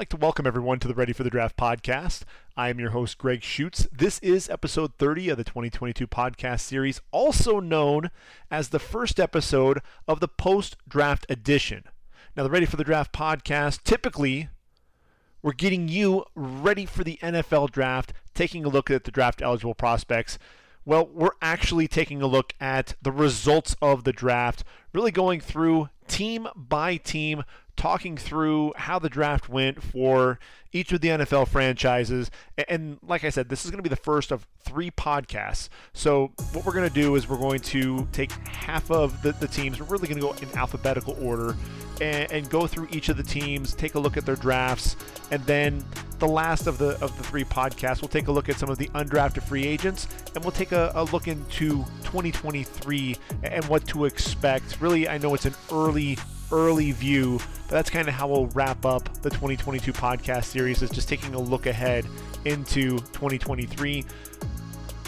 like to welcome everyone to the Ready for the Draft podcast. I am your host, Greg Schutz. This is episode 30 of the 2022 podcast series, also known as the first episode of the post draft edition. Now, the Ready for the Draft podcast typically we're getting you ready for the NFL draft, taking a look at the draft eligible prospects. Well, we're actually taking a look at the results of the draft, really going through team by team, talking through how the draft went for each of the NFL franchises. And like I said, this is going to be the first of three podcasts. So, what we're going to do is we're going to take half of the, the teams, we're really going to go in alphabetical order and, and, go through each of the teams, take a look at their drafts, and then the last of the of the three podcasts, we'll take a look at some of the undrafted free agents, and we'll take a, a look into 2023 and what to expect. Really, I know it's an early early view, but that's kind of how we'll wrap up the 2022 podcast series. Is just taking a look ahead into 2023.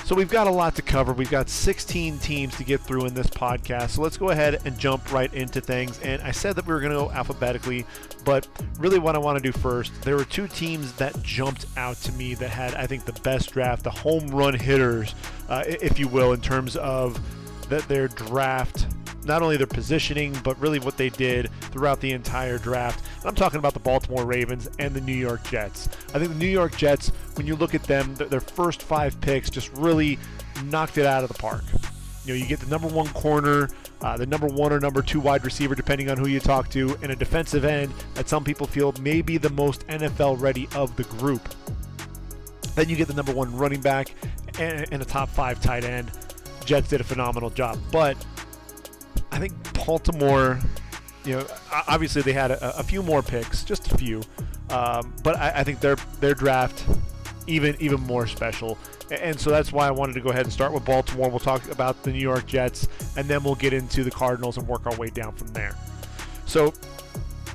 So we've got a lot to cover. We've got 16 teams to get through in this podcast. So let's go ahead and jump right into things. And I said that we were going to go alphabetically, but really what I want to do first, there were two teams that jumped out to me that had, I think, the best draft, the home run hitters, uh, if you will, in terms of that their draft not only their positioning, but really what they did throughout the entire draft. And I'm talking about the Baltimore Ravens and the New York Jets. I think the New York Jets, when you look at them, their first five picks just really knocked it out of the park. You know, you get the number one corner, uh, the number one or number two wide receiver, depending on who you talk to, and a defensive end that some people feel may be the most NFL ready of the group. Then you get the number one running back and, and a top five tight end. Jets did a phenomenal job. But I think Baltimore, you know, obviously they had a, a few more picks, just a few, um, but I, I, think their their draft even even more special. And so that's why I wanted to go ahead and start with Baltimore. We'll talk about the New York Jets, and then we'll get into the Cardinals and work our way down from there. So,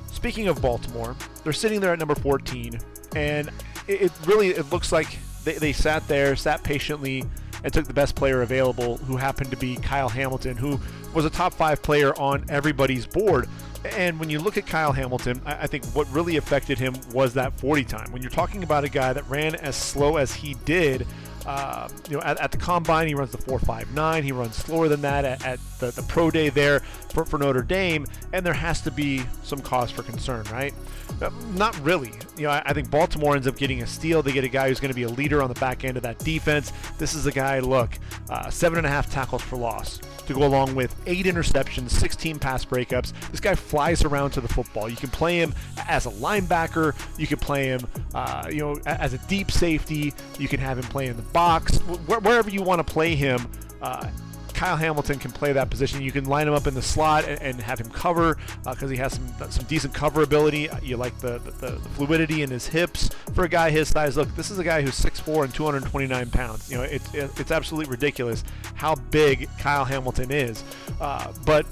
speaking of Baltimore, they're sitting there at number 14, and it, it really it looks like they, they sat there, sat patiently, and took the best player available, who happened to be Kyle Hamilton, who was a top five player on everybody's board. And when you look at Kyle Hamilton, I think what really affected him was that 40 time. When you're talking about a guy that ran as slow as he did, uh, you know, at, at, the combine, he runs the 4.59. He runs slower than that at, at the, the, pro day there for, for Notre Dame, and there has to be some cause for concern, right? Uh, not really. You know, I, I, think Baltimore ends up getting a steal. They get a guy who's going to be a leader on the back end of that defense. This is a guy, look, uh, seven and a half tackles for loss to go along with eight interceptions, 16 pass breakups. This guy flies around to the football. You can play him as a linebacker. You can play him, uh, you know, as a deep safety. You can have him play in the box, wherever you want to play him. Uh, Kyle Hamilton can play that position. You can line him up in the slot and, and have him cover because uh, he has some some decent cover ability. You like the, the, the, fluidity in his hips for a guy his size. Look, this is a guy who's 6'4 and 229 pounds. You know, it's it's absolutely ridiculous how big Kyle Hamilton is. Uh, but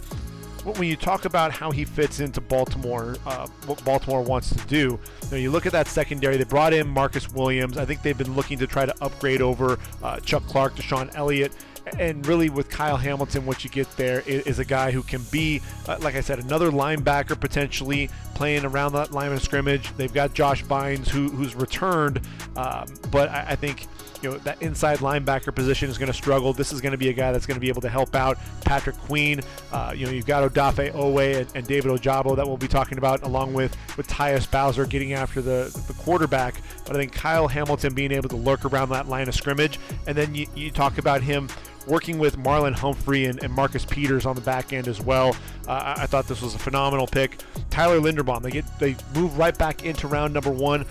when you talk about how he fits into Baltimore, uh, what Baltimore wants to do, you, know, you, look at that secondary. They brought in Marcus Williams. I think they've been looking to try to upgrade over uh, Chuck Clark, DeShon Elliott, and really with Kyle Hamilton, what you get there is, a guy who can be, uh, like I said, another linebacker potentially playing around that line of scrimmage. They've got Josh Bynes who, who's returned, um, but I, I think you know that inside linebacker position is going to struggle. This is going to be a guy that's going to be able to help out Patrick Queen. Uh, you know, you've got Odafe Oweh and, and, David Ojabo that we'll be talking about, along with with Tyus Bowser getting after the the quarterback. But I think Kyle Hamilton being able to lurk around that line of scrimmage, and then you, you talk about him working with Marlon Humphrey and, and, Marcus Peters on the back end as well. Uh, I, thought this was a phenomenal pick. Tyler Linderbaum, they get they move right back into round number one.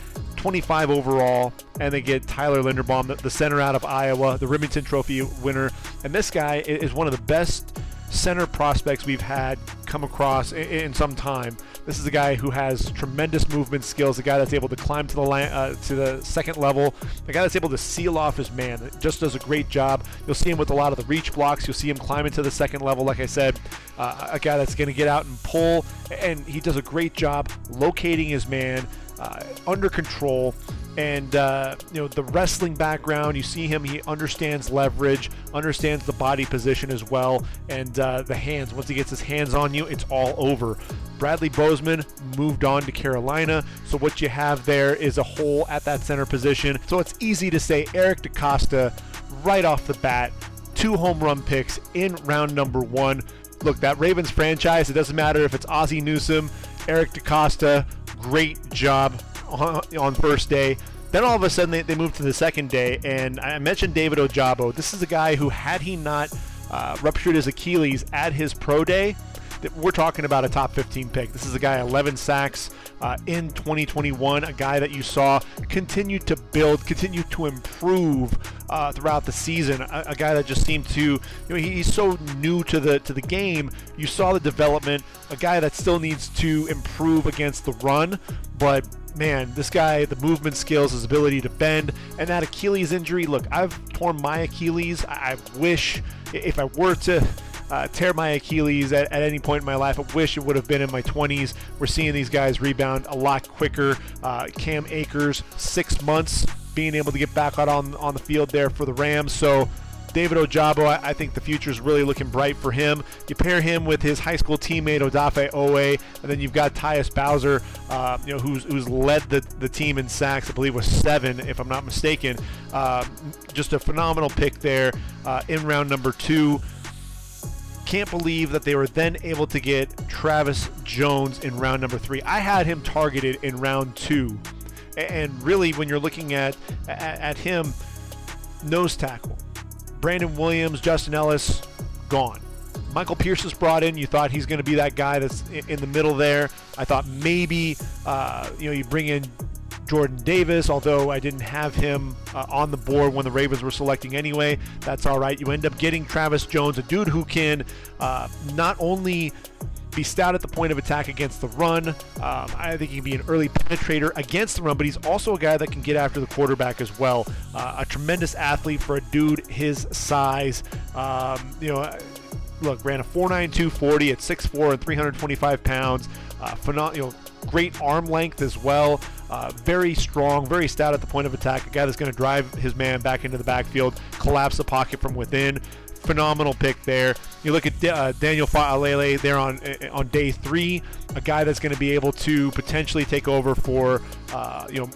25 overall, and they get Tyler Linderbaum, the, center out of Iowa, the Rimington Trophy winner. And this guy is one of the best center prospects we've had come across in, some time. This is a guy who has tremendous movement skills, a guy that's able to climb to the uh, to the second level, a guy that's able to seal off his man. Just does a great job. You'll see him with a lot of the reach blocks. You'll see him climbing to the second level, like I said, uh, a guy that's going to get out and pull, and he does a great job locating his man under control and uh, you know the wrestling background. You see him; he understands leverage, understands the body position as well, and uh, the hands. Once he gets his hands on you, it's all over. Bradley Bozeman moved on to Carolina, so what you have there is a hole at that center position. So it's easy to say Eric DeCosta right off the bat, two home run picks in round number one. Look, that Ravens franchise, it doesn't matter if it's Ozzie Newsome, Eric DeCosta, great job on first day. Then all of a sudden they, they moved to the second day, and I mentioned David Ojabo. This is a guy who, had he not uh, ruptured his Achilles at his pro day, we're talking about a top 15 pick. This is a guy 11 sacks uh, in 2021, a guy that you saw continue to build, continue to improve uh, throughout the season. A, a, guy that just seemed to, you know, he, he's so new to the to the game. You saw the development. A guy that still needs to improve against the run, but man, this guy, the movement skills, his ability to bend, and that Achilles injury. Look, I've torn my Achilles. I wish if I were to uh, tear my Achilles at, at, any point in my life. I wish it would have been in my 20s. We're seeing these guys rebound a lot quicker. Uh, Cam Akers, six months being able to get back out on, on the field there for the Rams. So David Ojabo, I, I think the future is really looking bright for him. You pair him with his high school teammate Odafe Oweh, and then you've got Tyus Bowser, uh, you know, who's, who's led the, the team in sacks. I believe was seven, if I'm not mistaken. Uh, just a phenomenal pick there uh, in round number two can't believe that they were then able to get Travis Jones in round number three. I had him targeted in round two. And really, when you're looking at, at, at him, nose tackle, Brandon Williams, Justin Ellis, gone. Michael Pierce is brought in. You thought he's going to be that guy that's in the middle there. I thought maybe, uh, you know, you bring in Jordan Davis, although I didn't have him uh, on the board when the Ravens were selecting anyway. That's all right. You end up getting Travis Jones, a dude who can uh, not only be stout at the point of attack against the run. Um, I think he can be an early penetrator against the run, but he's also a guy that can get after the quarterback as well. Uh, a tremendous athlete for a dude his size. Um, you know, look, ran a 4.92 40 at 6'4 and 325 pounds. Uh, phenom- you know, great arm length as well. Uh, very strong, very stout at the point of attack. A guy that's going to drive his man back into the backfield, collapse the pocket from within. Phenomenal pick there. You look at uh, Daniel Faalele there on uh, on day three, a guy that's going to be able to potentially take over for uh, you know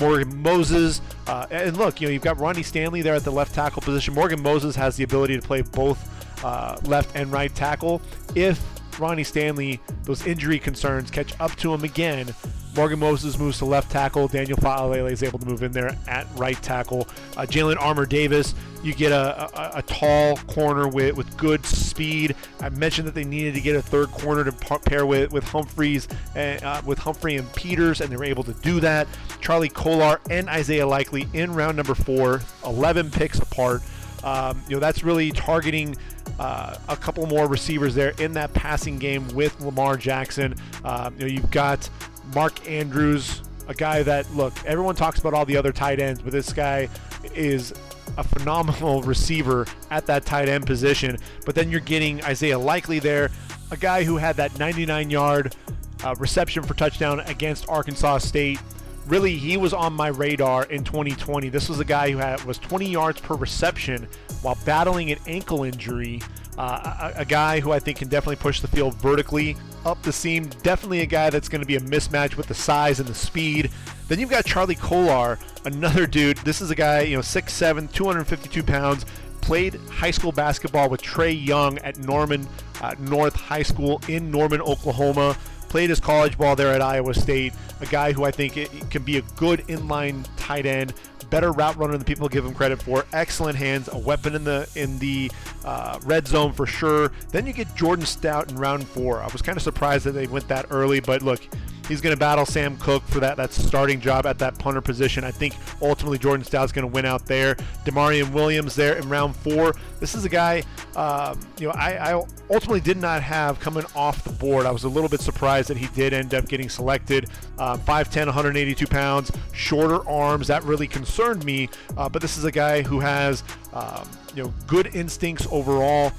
Morgan Moses. Uh, and look, you know, you've got Ronnie Stanley there at the left tackle position. Morgan Moses has the ability to play both uh, left and right tackle. If Ronnie Stanley, those injury concerns catch up to him again. Morgan Moses moves to left tackle. Daniel Faalele is able to move in there at right tackle. Uh, Jalen Armour Davis, you get a, a, a, tall corner with, with good speed. I mentioned that they needed to get a third corner to pair with, with Humphreys and uh, with Humphrey and Peters, and they were able to do that. Charlie Kolar and Isaiah Likely in round number four, 11 picks apart. Um, you know that's really targeting uh, a couple more receivers there in that passing game with Lamar Jackson. Um, you know, you've got Mark Andrews, a guy that look, everyone talks about all the other tight ends, but this guy is a phenomenal receiver at that tight end position. But then you're getting Isaiah Likely there, a guy who had that 99 yard uh, reception for touchdown against Arkansas State. Really, he was on my radar in 2020. This was a guy who had was 20 yards per reception while battling an ankle injury. Uh, a, a, guy who I think can definitely push the field vertically up the seam. Definitely a guy that's going to be a mismatch with the size and the speed. Then you've got Charlie Kolar, another dude. This is a guy, you know, 6'7, 252 pounds. Played high school basketball with Trae Young at Norman uh, North High School in Norman, Oklahoma. Played his college ball there at Iowa State. A guy who I think can be a good inline tight end better route runner than people give him credit for. Excellent hands, a weapon in the in the uh, red zone for sure. Then you get Jordan Stout in round four. I was kind of surprised that they went that early, but look, He's going to battle Sam Koch for that, that starting job at that punter position. I think ultimately Jordan Stout's going to win out there. Damarion Williams there in round four. This is a guy, um, you know, I, I, ultimately did not have coming off the board. I was a little bit surprised that he did end up getting selected. Uh, 5'10, 182 pounds, shorter arms. That really concerned me. Uh, but this is a guy who has, um, you know, good instincts overall.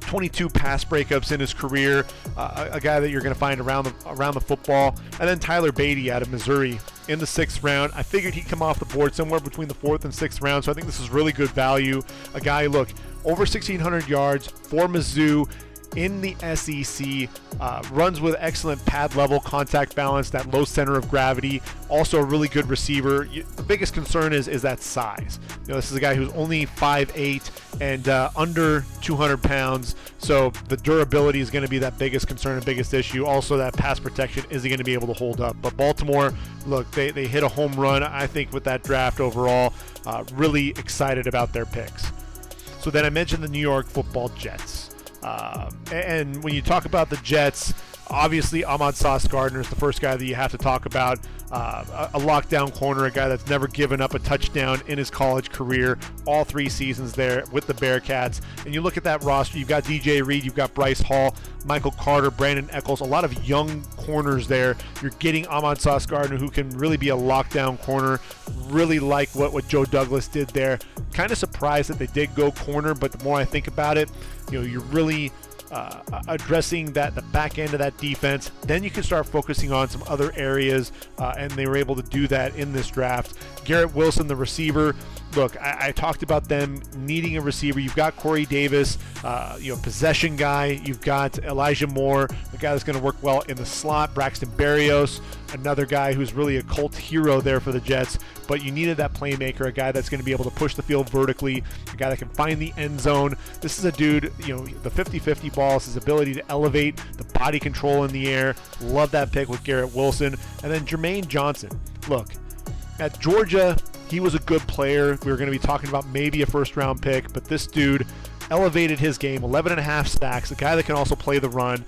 22 pass breakups in his career, uh, a, guy that you're going to find around the around the football, and then Tyler Badie out of Missouri. in the sixth round. I figured he'd come off the board somewhere between the fourth and sixth round, so I think this is really good value. A guy, look, over 1,600 yards for Mizzou in the SEC. Uh, runs with excellent pad level contact balance, that low center of gravity. Also a really good receiver. You, the biggest concern is is that size. You know, this is a guy who's only 5'8 and uh, under 200 pounds. So the durability is going to be that biggest concern and biggest issue. Also, that pass protection is he going to be able to hold up? But Baltimore, look, they, they hit a home run, I think, with that draft overall. Uh, really excited about their picks. So then I mentioned the New York football Jets. Um, and when you talk about the Jets, obviously Ahmad Sauce Gardner is the first guy that you have to talk about. Uh, a, lockdown corner, a guy that's never given up a touchdown in his college career, all three seasons there with the Bearcats. And you look at that roster, you've got DJ Reed, you've got Bryce Hall, Michael Carter, Brandon Echols, a lot of young corners there. You're getting Ahmad Sauce Gardner, who can really be a lockdown corner. Really like what, what Joe Douglas did there. Kind of surprised that they did go corner, but the more I think about it, you know, you're really uh, addressing that the back end of that defense. Then you can start focusing on some other areas, uh, and they were able to do that in this draft. Garrett Wilson, the receiver. Look, I, I talked about them needing a receiver. You've got Corey Davis, uh, you know, possession guy. You've got Elijah Moore, the guy that's going to work well in the slot. Braxton Berrios, another guy who's really a cult hero there for the Jets. But you needed that playmaker, a guy that's going to be able to push the field vertically, a guy that can find the end zone. This is a dude, you know, the 50-50 balls, his ability to elevate, the body control in the air. Love that pick with Garrett Wilson. And then Jermaine Johnson. Look, at Georgia, he was a good player. We were going to be talking about maybe a first round pick, but this dude elevated his game 11 and a half stacks, a guy that can also play the run.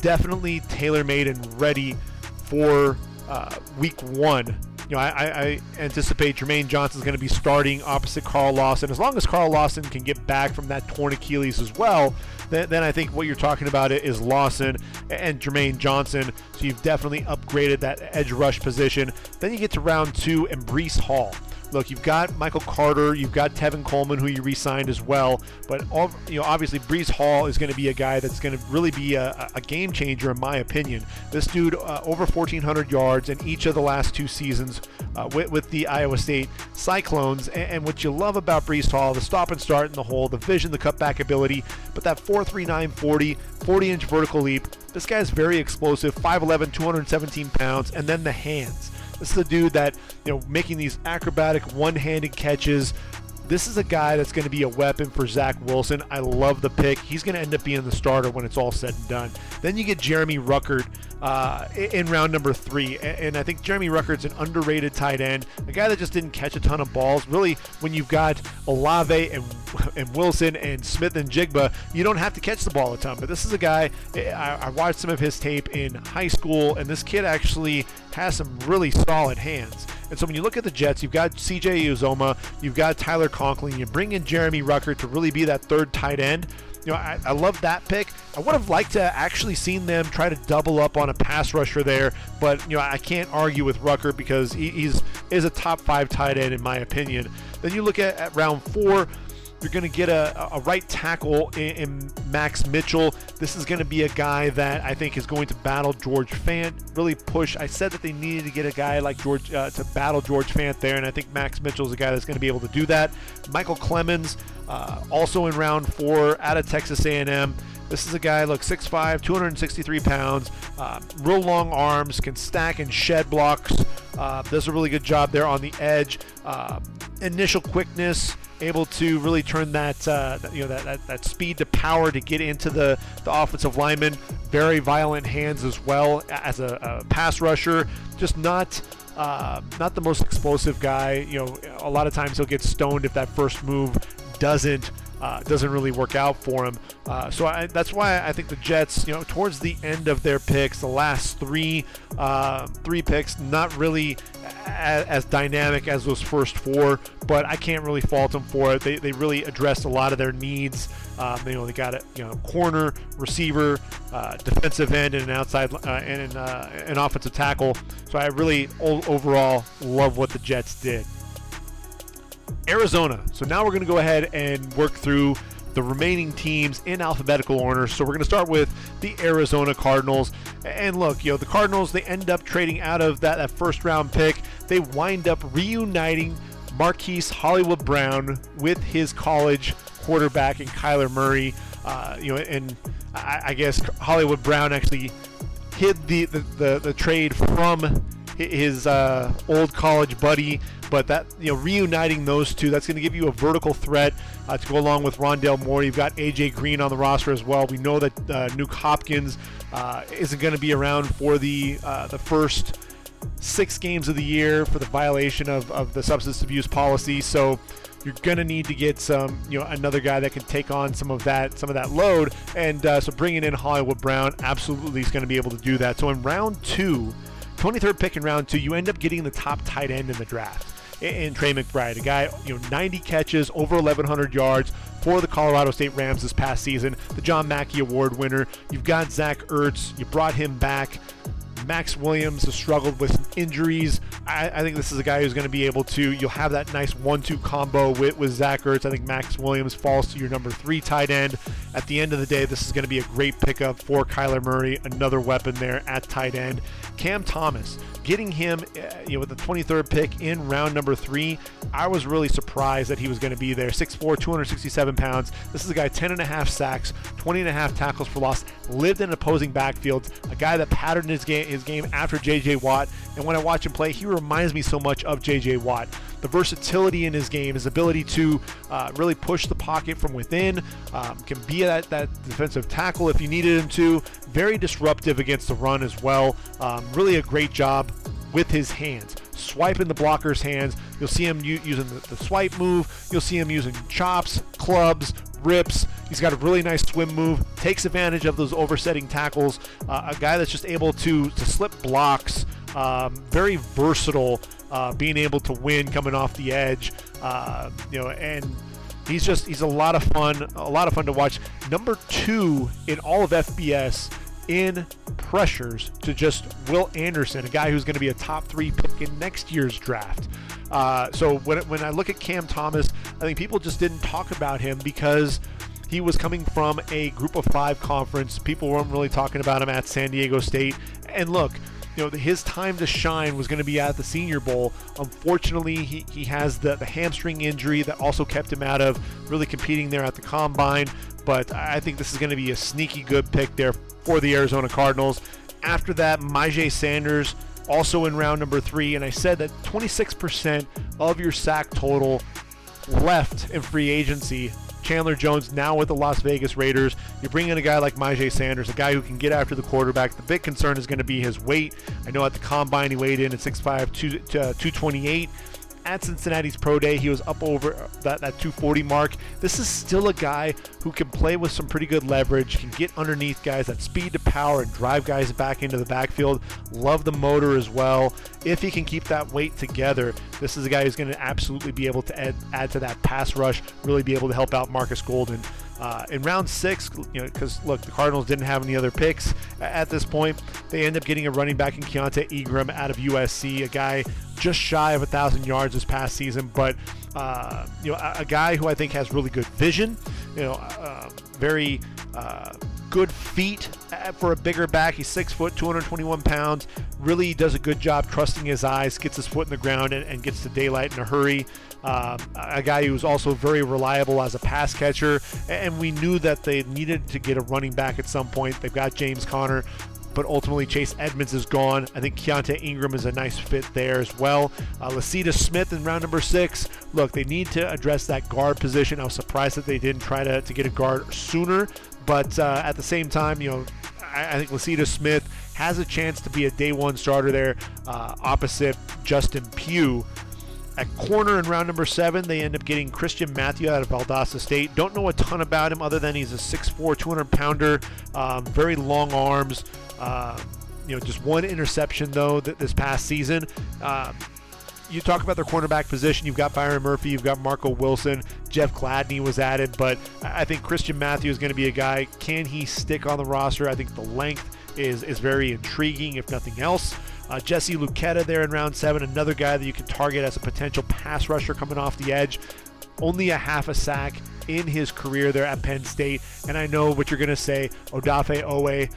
Definitely tailor made and ready for uh, week one you know, I, I anticipate Jermaine Johnson is going to be starting opposite Carl Lawson. As long as Carl Lawson can get back from that torn Achilles as well, then, then I think what you're talking about is Lawson and Jermaine Johnson. So you've definitely upgraded that edge rush position. Then you get to round two and Breece Hall look, you've got Michael Carter, you've got Tevin Coleman, who you re-signed as well. But all, you know, obviously, Breece Hall is going to be a guy that's going to really be a, a, game changer, in my opinion. This dude, uh, over 1,400 yards in each of the last two seasons uh, with, with, the Iowa State Cyclones. And, and, what you love about Breece Hall, the stop and start in the hole, the vision, the cutback ability, but that 4.39 40, 40 inch vertical leap. This guy is very explosive, 5'11, 217 pounds, and then the hands. This is a dude that, you know, making these acrobatic one-handed catches. This is a guy that's going to be a weapon for Zach Wilson. I love the pick. He's going to end up being the starter when it's all said and done. Then you get Jeremy Ruckert uh, in round number three. And I think Jeremy Ruckert's an underrated tight end, a guy that just didn't catch a ton of balls. Really, when you've got Olave and, and Wilson and Smith and Jigba, you don't have to catch the ball a ton. But this is a guy, I, I watched some of his tape in high school, and this kid actually has some really solid hands. And so when you look at the Jets, you've got CJ Uzomah, you've got Tyler Conklin, you bring in Jeremy Ruckert to really be that third tight end you know, I, I love that pick. I would have liked to actually seen them try to double up on a pass rusher there, but you know, I can't argue with Ruckert because he, he's is a top five tight end in my opinion. Then you look at, at round four. You're going to get a, a right tackle in, in, Max Mitchell. This is going to be a guy that I think is going to battle George Fant, really push. I said that they needed to get a guy like George uh, to battle George Fant there, and I think Max Mitchell is a guy that's going to be able to do that. Michael Clemons, uh, also in round four, out of Texas A&M. This is a guy, look, 6'5", 263 pounds, uh, real long arms, can stack and shed blocks. Uh, does a really good job there on the edge. Uh, initial quickness, able to really turn that uh, you know that, that, that, speed to power to get into the, the offensive lineman. Very violent hands as well as a, a pass rusher. Just not uh, not the most explosive guy. You know, a lot of times he'll get stoned if that first move doesn't uh, doesn't really work out for him. Uh, so I, that's why I think the Jets, you know, towards the end of their picks, the last three uh, three picks, not really as, as, dynamic as those first four, but I can't really fault them for it. They, they really addressed a lot of their needs. Um, you know, they got a you know corner, receiver, uh, defensive end, and an outside uh, and an, uh, an offensive tackle. So I really overall love what the Jets did. Arizona. So now we're going to go ahead and work through the remaining teams in alphabetical order. So we're going to start with the Arizona Cardinals. And look, you know, the Cardinals, they end up trading out of that, that first round pick they wind up reuniting Marquise Hollywood Brown with his college quarterback and Kyler Murray. Uh, you know, and I, I, guess Hollywood Brown actually hid the the, the, the trade from his uh, old college buddy. But that you know, reuniting those two, that's going to give you a vertical threat uh, to go along with Rondale Moore. You've got AJ Green on the roster as well. We know that uh, Nuk Hopkins uh, isn't going to be around for the uh, the first six games of the year for the violation of, of the substance abuse policy. So you're gonna need to get some, you know, another guy that can take on some of that, some of that load. And uh, so bringing in Hollywood Brown absolutely is going to be able to do that. So in round two, 23rd pick in round two, you end up getting the top tight end in the draft. In Trey McBride, a guy, you know, 90 catches, over 1,100 yards for the Colorado State Rams this past season, the John Mackey Award winner. You've got Zach Ertz, you brought him back. Maxx Williams has struggled with injuries. I, I, think this is a guy who's going to be able to. You'll have that nice one-two combo with with Zach Ertz. I think Maxx Williams falls to your number three tight end. At the end of the day, this is going to be a great pickup for Kyler Murray. Another weapon there at tight end. Cam Thomas, getting him, uh, you know, with the 23rd pick in round number three, I was really surprised that he was going to be there. 6'4", 267 pounds. This is a guy 10 and a half sacks, 20 and a half tackles for loss. Lived in opposing backfields. A guy that patterned his game his game after J.J. Watt. And when I watch him play, he reminds me so much of J.J. Watt. The versatility in his game, his ability to uh, really push the pocket from within, um, can be that, that defensive tackle if you needed him to. Very disruptive against the run as well. Um, really a great job with his hands swiping the blocker's hands. You'll see him u- using the, the, swipe move. You'll see him using chops, clubs, rips. He's got a really nice swim move. Takes advantage of those oversetting tackles. Uh, a guy that's just able to to slip blocks. Um, very versatile, uh, being able to win coming off the edge. Uh, you know, and he's just he's a lot of fun. A lot of fun to watch. Number two in all of FBS in pressures to just Will Anderson, a guy who's going to be a top three pick in next year's draft. Uh, so when, when I look at Cam Thomas, I think people just didn't talk about him because he was coming from a group of five conference. People weren't really talking about him at San Diego State. And look, you know, his time to shine was going to be at the Senior Bowl. Unfortunately, he, he has the, the hamstring injury that also kept him out of really competing there at the combine. But I think this is going to be a sneaky good pick there for the Arizona Cardinals. After that, Myjai Sanders also in round number three. And I said that 26% of your sack total left in free agency. Chandler Jones now with the Las Vegas Raiders. You bring in a guy like Myjai Sanders, a guy who can get after the quarterback. The big concern is going to be his weight. I know at the combine he weighed in at 6'5", 228 uh, at Cincinnati's Pro Day. He was up over that, that 240 mark. This is still a guy who can play with some pretty good leverage, can get underneath guys that speed to power and drive guys back into the backfield. Love the motor as well. If he can keep that weight together, this is a guy who's going to absolutely be able to add, add to that pass rush, really be able to help out Marcus Golden. Uh, in round six, you know, because look, the Cardinals didn't have any other picks at this point. They end up getting a running back in Keaontay Ingram out of USC, a guy just shy of a thousand yards this past season, but uh, you know, a, a, guy who I think has really good vision. You know, uh, very uh, good feet for a bigger back. He's six foot, 221 pounds. Really does a good job trusting his eyes, gets his foot in the ground, and, and gets to daylight in a hurry. Um, a guy who's also very reliable as a pass catcher, and we knew that they needed to get a running back at some point. They've got James Conner, but ultimately Chase Edmonds is gone. I think Keaontay Ingram is a nice fit there as well. Uh, Lecitus Smith in round number six. Look, they need to address that guard position. I was surprised that they didn't try to, to get a guard sooner, but uh, at the same time, you know, I, I think Lecitus Smith has a chance to be a day one starter there uh, opposite Justin Pugh. At corner in round number seven, they end up getting Christian Matthew out of Valdosta State. Don't know a ton about him other than he's a 6'4", 200 pounder, um, very long arms. Uh, you know, just one interception though th- this past season. Um, you talk about their cornerback position. You've got Byron Murphy, you've got Marco Wilson, Jeff Gladney was added, but I think Christian Matthew is going to be a guy. Can he stick on the roster? I think the length is is very intriguing, if nothing else. Uh, Jesse Luketa there in round seven, another guy that you can target as a potential pass rusher coming off the edge. Only a half a sack in his career there at Penn State. And I know what you're going to say Odafe Oweh,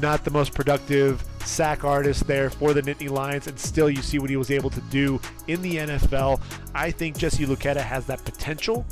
not the most productive sack artist there for the Nittany Lions, and still you see what he was able to do in the NFL. I think Jesse Luketa has that potential.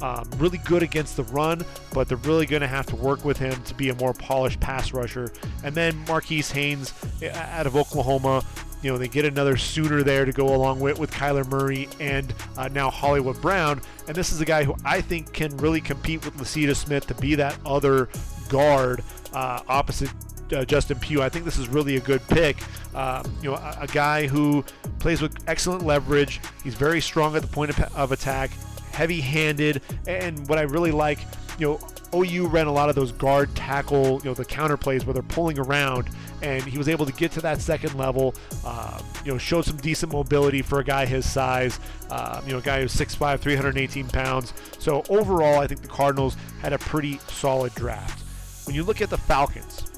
Um, really good against the run, but they're really going to have to work with him to be a more polished pass rusher. And then Marquis Hayes eh, out of Oklahoma, you know, they get another Sooner there to go along with, with Kyler Murray and uh, now Hollywood Brown. And this is a guy who I think can really compete with Lecitus Smith to be that other guard uh, opposite uh, Justin Pugh. I think this is really a good pick. Um, you know, a, a, guy who plays with excellent leverage. He's very strong at the point of, of attack, heavy-handed, and what I really like, you know, OU ran a lot of those guard tackle, you know, the counter plays where they're pulling around, and he was able to get to that second level. Uh, you know, showed some decent mobility for a guy his size. Uh, you know, a guy who's 6'5", 318 pounds. So overall, I think the Cardinals had a pretty solid draft. When you look at the Falcons,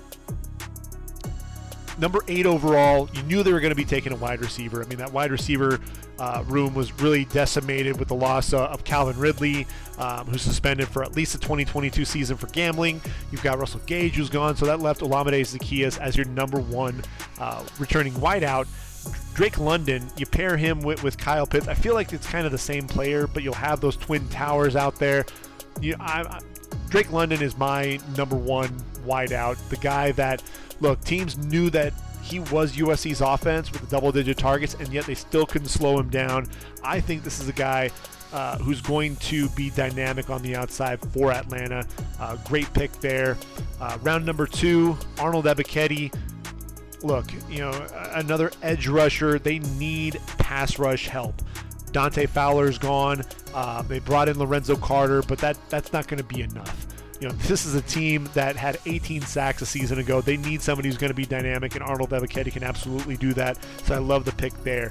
number eight overall, you knew they were going to be taking a wide receiver. I mean, that wide receiver uh, room was really decimated with the loss uh, of Calvin Ridley, um, who's suspended for at least the 2022 season for gambling. You've got Russell Gage, who's gone, so that left Olamide Zaccheaus as your number one uh, returning wideout. Drake London, you pair him with, with Kyle Pitts. I feel like it's kind of the same player, but you'll have those twin towers out there. You, I, I, Drake London is my number one wideout, the guy that look, teams knew that he was USC's offense with the double digit targets, and yet they still couldn't slow him down. I think this is a guy uh, who's going to be dynamic on the outside for Atlanta. Uh, great pick there. Uh, round number two, Arnold Ebiketie. Look, you know, another edge rusher. They need pass rush help. Dante Fowler's gone. Uh, they brought in Lorenzo Carter, but that that's not going to be enough you know, this is a team that had 18 sacks a season ago. They need somebody who's going to be dynamic, and Arnold Ebiketie can absolutely do that. So I love the pick there.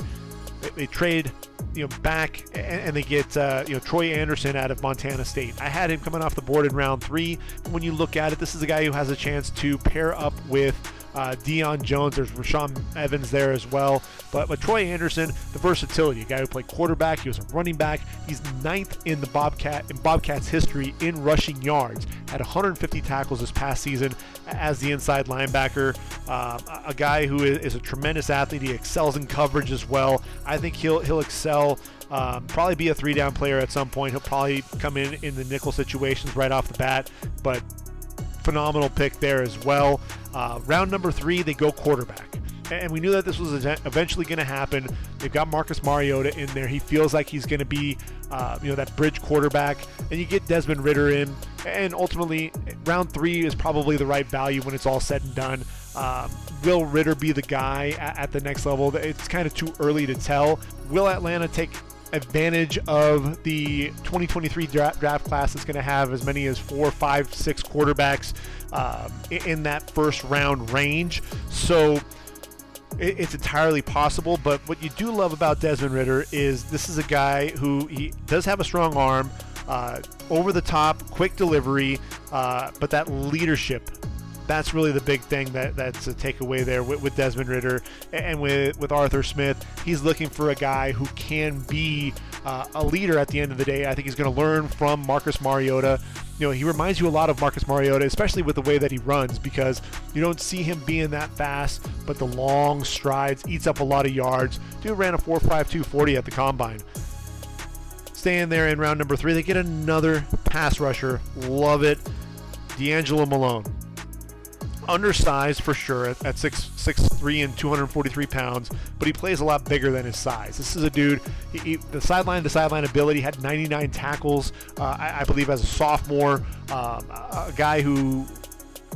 They, they trade, you know, back and, and they get uh, you know Troy Anderson out of Montana State. I had him coming off the board in round three. When you look at it, this is a guy who has a chance to pair up with uh, Deion Jones. There's Rashaan Evans there as well. But, but Troy Anderson, the versatility, a guy who played quarterback, he was a running back. He's ninth in the Bobcat in Bobcats history in rushing yards. Had 150 tackles this past season as the inside linebacker. Um, a, guy who is, is, a tremendous athlete. He excels in coverage as well. I think he'll he'll excel. Um, probably be a three down player at some point. He'll probably come in in the nickel situations right off the bat, but phenomenal pick there as well. Uh, round number three, they go quarterback. And we knew that this was eventually going to happen. They've got Marcus Mariota in there. He feels like he's going to be, uh, you know, that bridge quarterback. And you get Desmond Ridder in. And ultimately, round three is probably the right value when it's all said and done. Um, will Ridder be the guy at, at the next level? It's kind of too early to tell. Will Atlanta take advantage of the 2023 draft, draft class that's going to have as many as four, five, six quarterbacks um, in that first round range. So it's entirely possible. But what you do love about Desmond Ridder is this is a guy who he does have a strong arm, uh, over the top, quick delivery, uh, but that leadership that's really the big thing that that's a takeaway there with, with, Desmond Ridder and with with Arthur Smith. He's looking for a guy who can be uh, a leader at the end of the day. I think he's going to learn from Marcus Mariota. You know, he reminds you a lot of Marcus Mariota, especially with the way that he runs, because you don't see him being that fast, but the long strides eats up a lot of yards. Dude ran a 4.52 40 at the combine. Staying there in round number three, they get another pass rusher. Love it. DeAngelo Malone undersized for sure at, at six six three and 243 pounds, but he plays a lot bigger than his size. This is a dude. He, he, the sideline to sideline ability had 99 tackles, uh, I, I, believe, as a sophomore. Um, a guy who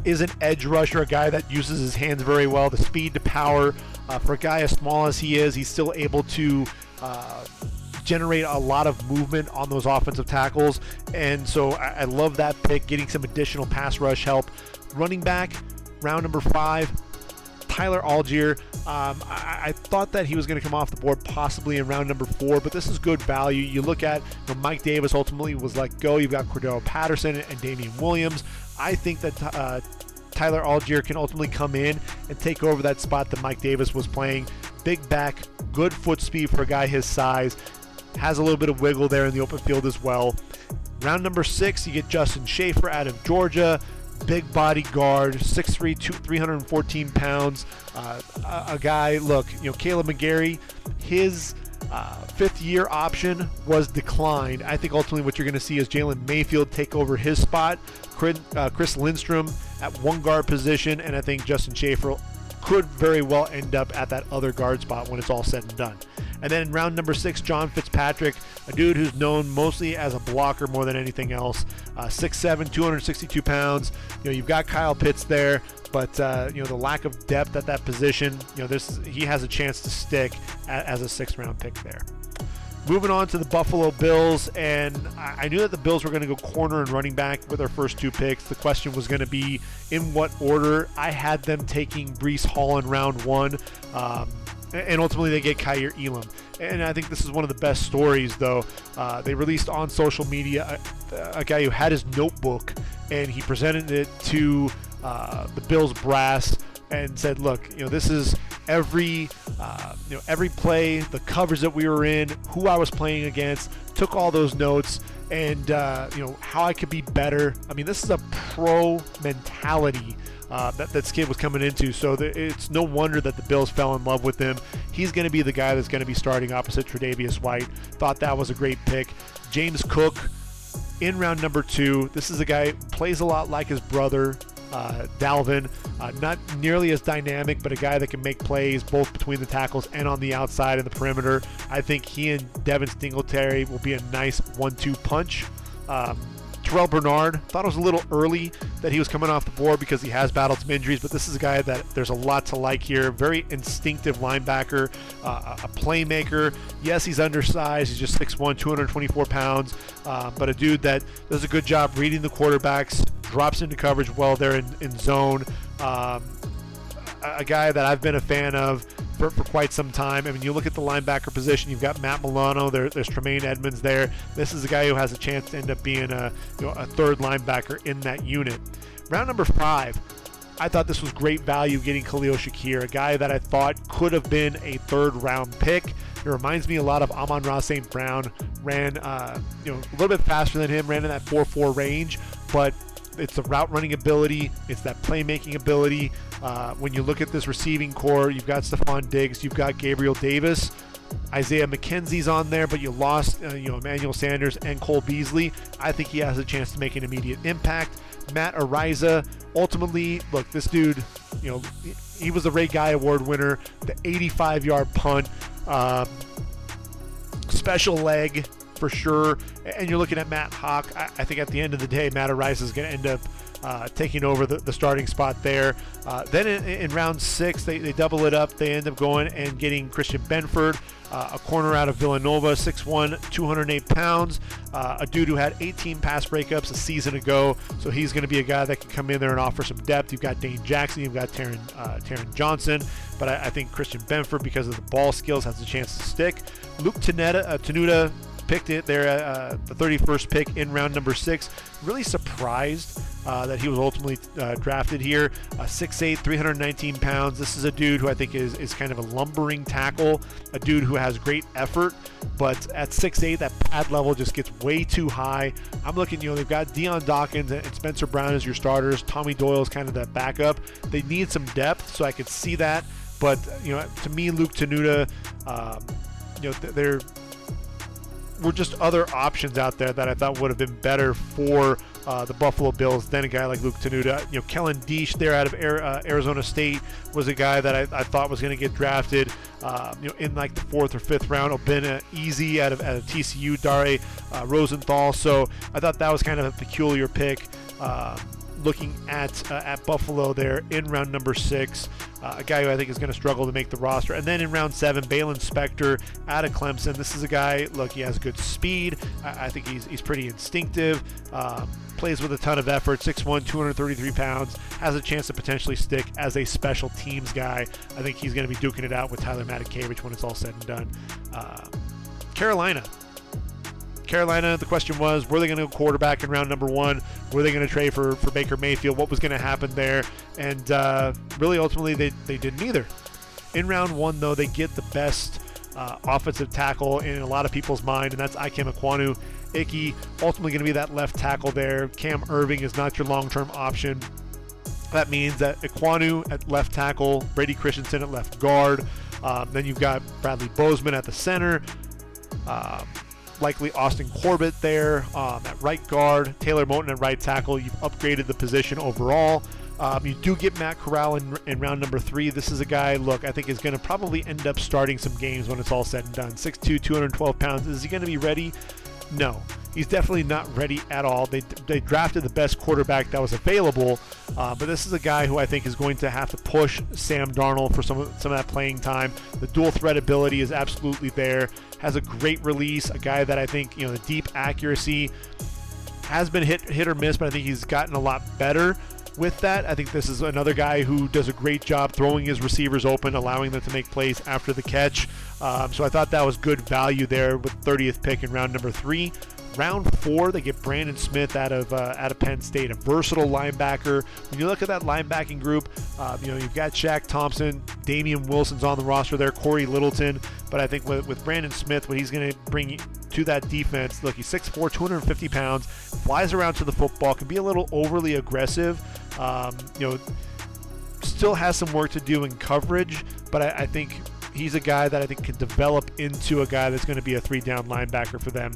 is an edge rusher, a guy that uses his hands very well, the speed to power. Uh, for a guy as small as he is, he's still able to. Uh, generate a lot of movement on those offensive tackles. And so I, I, love that pick, getting some additional pass rush help. Running back, round number five, Tyler Allgeier. Um, I, I, thought that he was going to come off the board possibly in round number four, but this is good value. You look at you know, Mike Davis ultimately was let go. You've got Cordarrelle Patterson and Damien Williams. I think that uh, Tyler Allgeier can ultimately come in and take over that spot that Mike Davis was playing. Big back, good foot speed for a guy his size, has a little bit of wiggle there in the open field as well. Round number six, you get Justin Shaffer out of Georgia big body guard, 6'3", 314 pounds. Uh, a, guy, look, you know, Kaleb McGary, his uh, fifth year option was declined. I think ultimately what you're going to see is Jalen Mayfield take over his spot, uh, Chris Lindstrom at one guard position, and I think Justin Shaffer could very well end up at that other guard spot when it's all said and done. And then in round number six, John Fitzpatrick, a dude who's known mostly as a blocker more than anything else. Uh, 6'7", 262 pounds. You know, you've got Kyle Pitts there, but uh, you know the lack of depth at that position. You know, this he has a chance to stick as a sixth-round pick there. Moving on to the Buffalo Bills, and I knew that the Bills were going to go corner and running back with their first two picks. The question was going to be in what order. I had them taking Breece Hall in round one. Um, and ultimately they get Kaiir Elam. And I think this is one of the best stories, though. Uh, they released on social media a, a, guy who had his notebook and he presented it to uh, the Bills brass and said, "Look, you know, this is every, uh, you know, every play, the covers that we were in, who I was playing against. Took all those notes." And uh, you know how I could be better. I mean, this is a pro mentality uh, that, that Skid was coming into. So the, it's no wonder that the Bills fell in love with him. He's going to be the guy that's going to be starting opposite Tre'Davious White. Thought that was a great pick. James Cook in round number two. This is a guy plays a lot like his brother. Uh, Dalvin, uh, not nearly as dynamic, but a guy that can make plays both between the tackles and on the outside and the perimeter. I think he and Devin Singletary will be a nice one-two punch. Um, Terrel Bernard, thought it was a little early that he was coming off the board because he has battled some injuries, but this is a guy that there's a lot to like here. Very instinctive linebacker, uh, a playmaker. Yes, he's undersized. He's just 6'1", 224 pounds, uh, but a dude that does a good job reading the quarterbacks, drops into coverage well there in, in zone. Um, a guy that I've been a fan of for, for quite some time. I mean, you look at the linebacker position, you've got Matt Milano, there, there's Tremaine Edmunds there. This is a guy who has a chance to end up being a, you know, a third linebacker in that unit. Round number five, I thought this was great value getting Khalil Shakir, a guy that I thought could have been a third round pick. It reminds me a lot of Amon-Ra St. Brown. Ran, uh, you know, a little bit faster than him, ran in that 4-4 range, but it's the route running ability, it's that playmaking ability. Uh, when you look at this receiving core, you've got Stefon Diggs, you've got Gabriel Davis. Isaiah McKenzie's on there, but you lost, uh, you know, Emmanuel Sanders and Cole Beasley. I think he has a chance to make an immediate impact. Matt Araiza, ultimately, look, this dude, you know, he was the Ray Guy Award winner, the 85-yard punt, um, special leg, for sure. And you're looking at Matt Haack. I, I think at the end of the day, Matt Araiza is going to end up uh, taking over the, the, starting spot there. Uh, then in, in, round six, they, they double it up. They end up going and getting Christian Benford, uh, a corner out of Villanova, 6'1, 208 pounds, uh, a dude who had 18 pass breakups a season ago. So he's going to be a guy that can come in there and offer some depth. You've got Dane Jackson, you've got Taron, uh, Taron Johnson, but I, I, think Christian Benford, because of the ball skills, has a chance to stick. Luke Tanetta, uh, Tenuta picked it there at uh, the 31st pick in round number six. Really surprised uh, that he was ultimately uh, drafted here. Uh, 6'8, 319 pounds. This is a dude who I think is, is kind of a lumbering tackle, a dude who has great effort, but at 6'8, that pad level just gets way too high. I'm looking, you know, they've got Dion Dawkins and Spencer Brown as your starters. Tommy Doyle is kind of that backup. They need some depth, so I could see that. But, you know, to me, Luke Tenuta, um, you know, they're were just other options out there that I thought would have been better for uh, the Buffalo Bills than a guy like Luke Tenuta. You know, Kellen Diesch there out of uh, Arizona State was a guy that I, I thought was going to get drafted, uh, you know, in like the fourth or fifth round. Obinna Eze out of, out of TCU, Dare uh, Rosenthal. So I thought that was kind of a peculiar pick. Looking at uh, at Buffalo there in round number six, uh, a guy who I think is going to struggle to make the roster. And then in round seven, Baylon Spector out of Clemson. This is a guy. Look, he has good speed. I, I think he's he's pretty instinctive. Um, plays with a ton of effort. 6'1", 233 pounds. Has a chance to potentially stick as a special teams guy. I think he's going to be duking it out with Tyler Matakevich when it's all said and done. Uh, Carolina Carolina, the question was, were they going to go quarterback in round number one? Were they going to trade for, for Baker Mayfield? What was going to happen there? And uh, really, ultimately, they, they didn't either. In round one, though, they get the best uh, offensive tackle in a lot of people's mind, and that's Ikem Ekwonu Ickey, ultimately going to be that left tackle there. Cam Erving is not your long-term option. That means that Ekwonu at left tackle, Brady Christensen at left guard. Um, then you've got Bradley Bozeman at the center. Um, likely Austin Corbett there um, at right guard, Taylor Moton at right tackle. You've upgraded the position overall. Um, you do get Matt Corral in, in, round number three. This is a guy, look, I think is going to probably end up starting some games when it's all said and done. 6'2, 212 pounds. Is he going to be ready? No. He's definitely not ready at all. They, they drafted the best quarterback that was available, uh, but this is a guy who I think is going to have to push Sam Darnold for some some of that playing time. The dual threat ability is absolutely there. Has a great release. A guy that I think you know the deep accuracy has been hit hit or miss, but I think he's gotten a lot better with that. I think this is another guy who does a great job throwing his receivers open, allowing them to make plays after the catch. Um, so I thought that was good value there with 30th pick in round number three. Round four, they get Brandon Smith out of uh, out of Penn State, a versatile linebacker. When you look at that linebacking group, uh, you know you've got Shaq Thompson, Damien Wilson's on the roster there, Cory Littleton. But I think with, with Brandon Smith, what he's going to bring to that defense, look, he's 6'4", 250 pounds, flies around to the football, can be a little overly aggressive. Um, you know, still has some work to do in coverage, but I, I think he's a guy that I think can develop into a guy that's going to be a three down linebacker for them.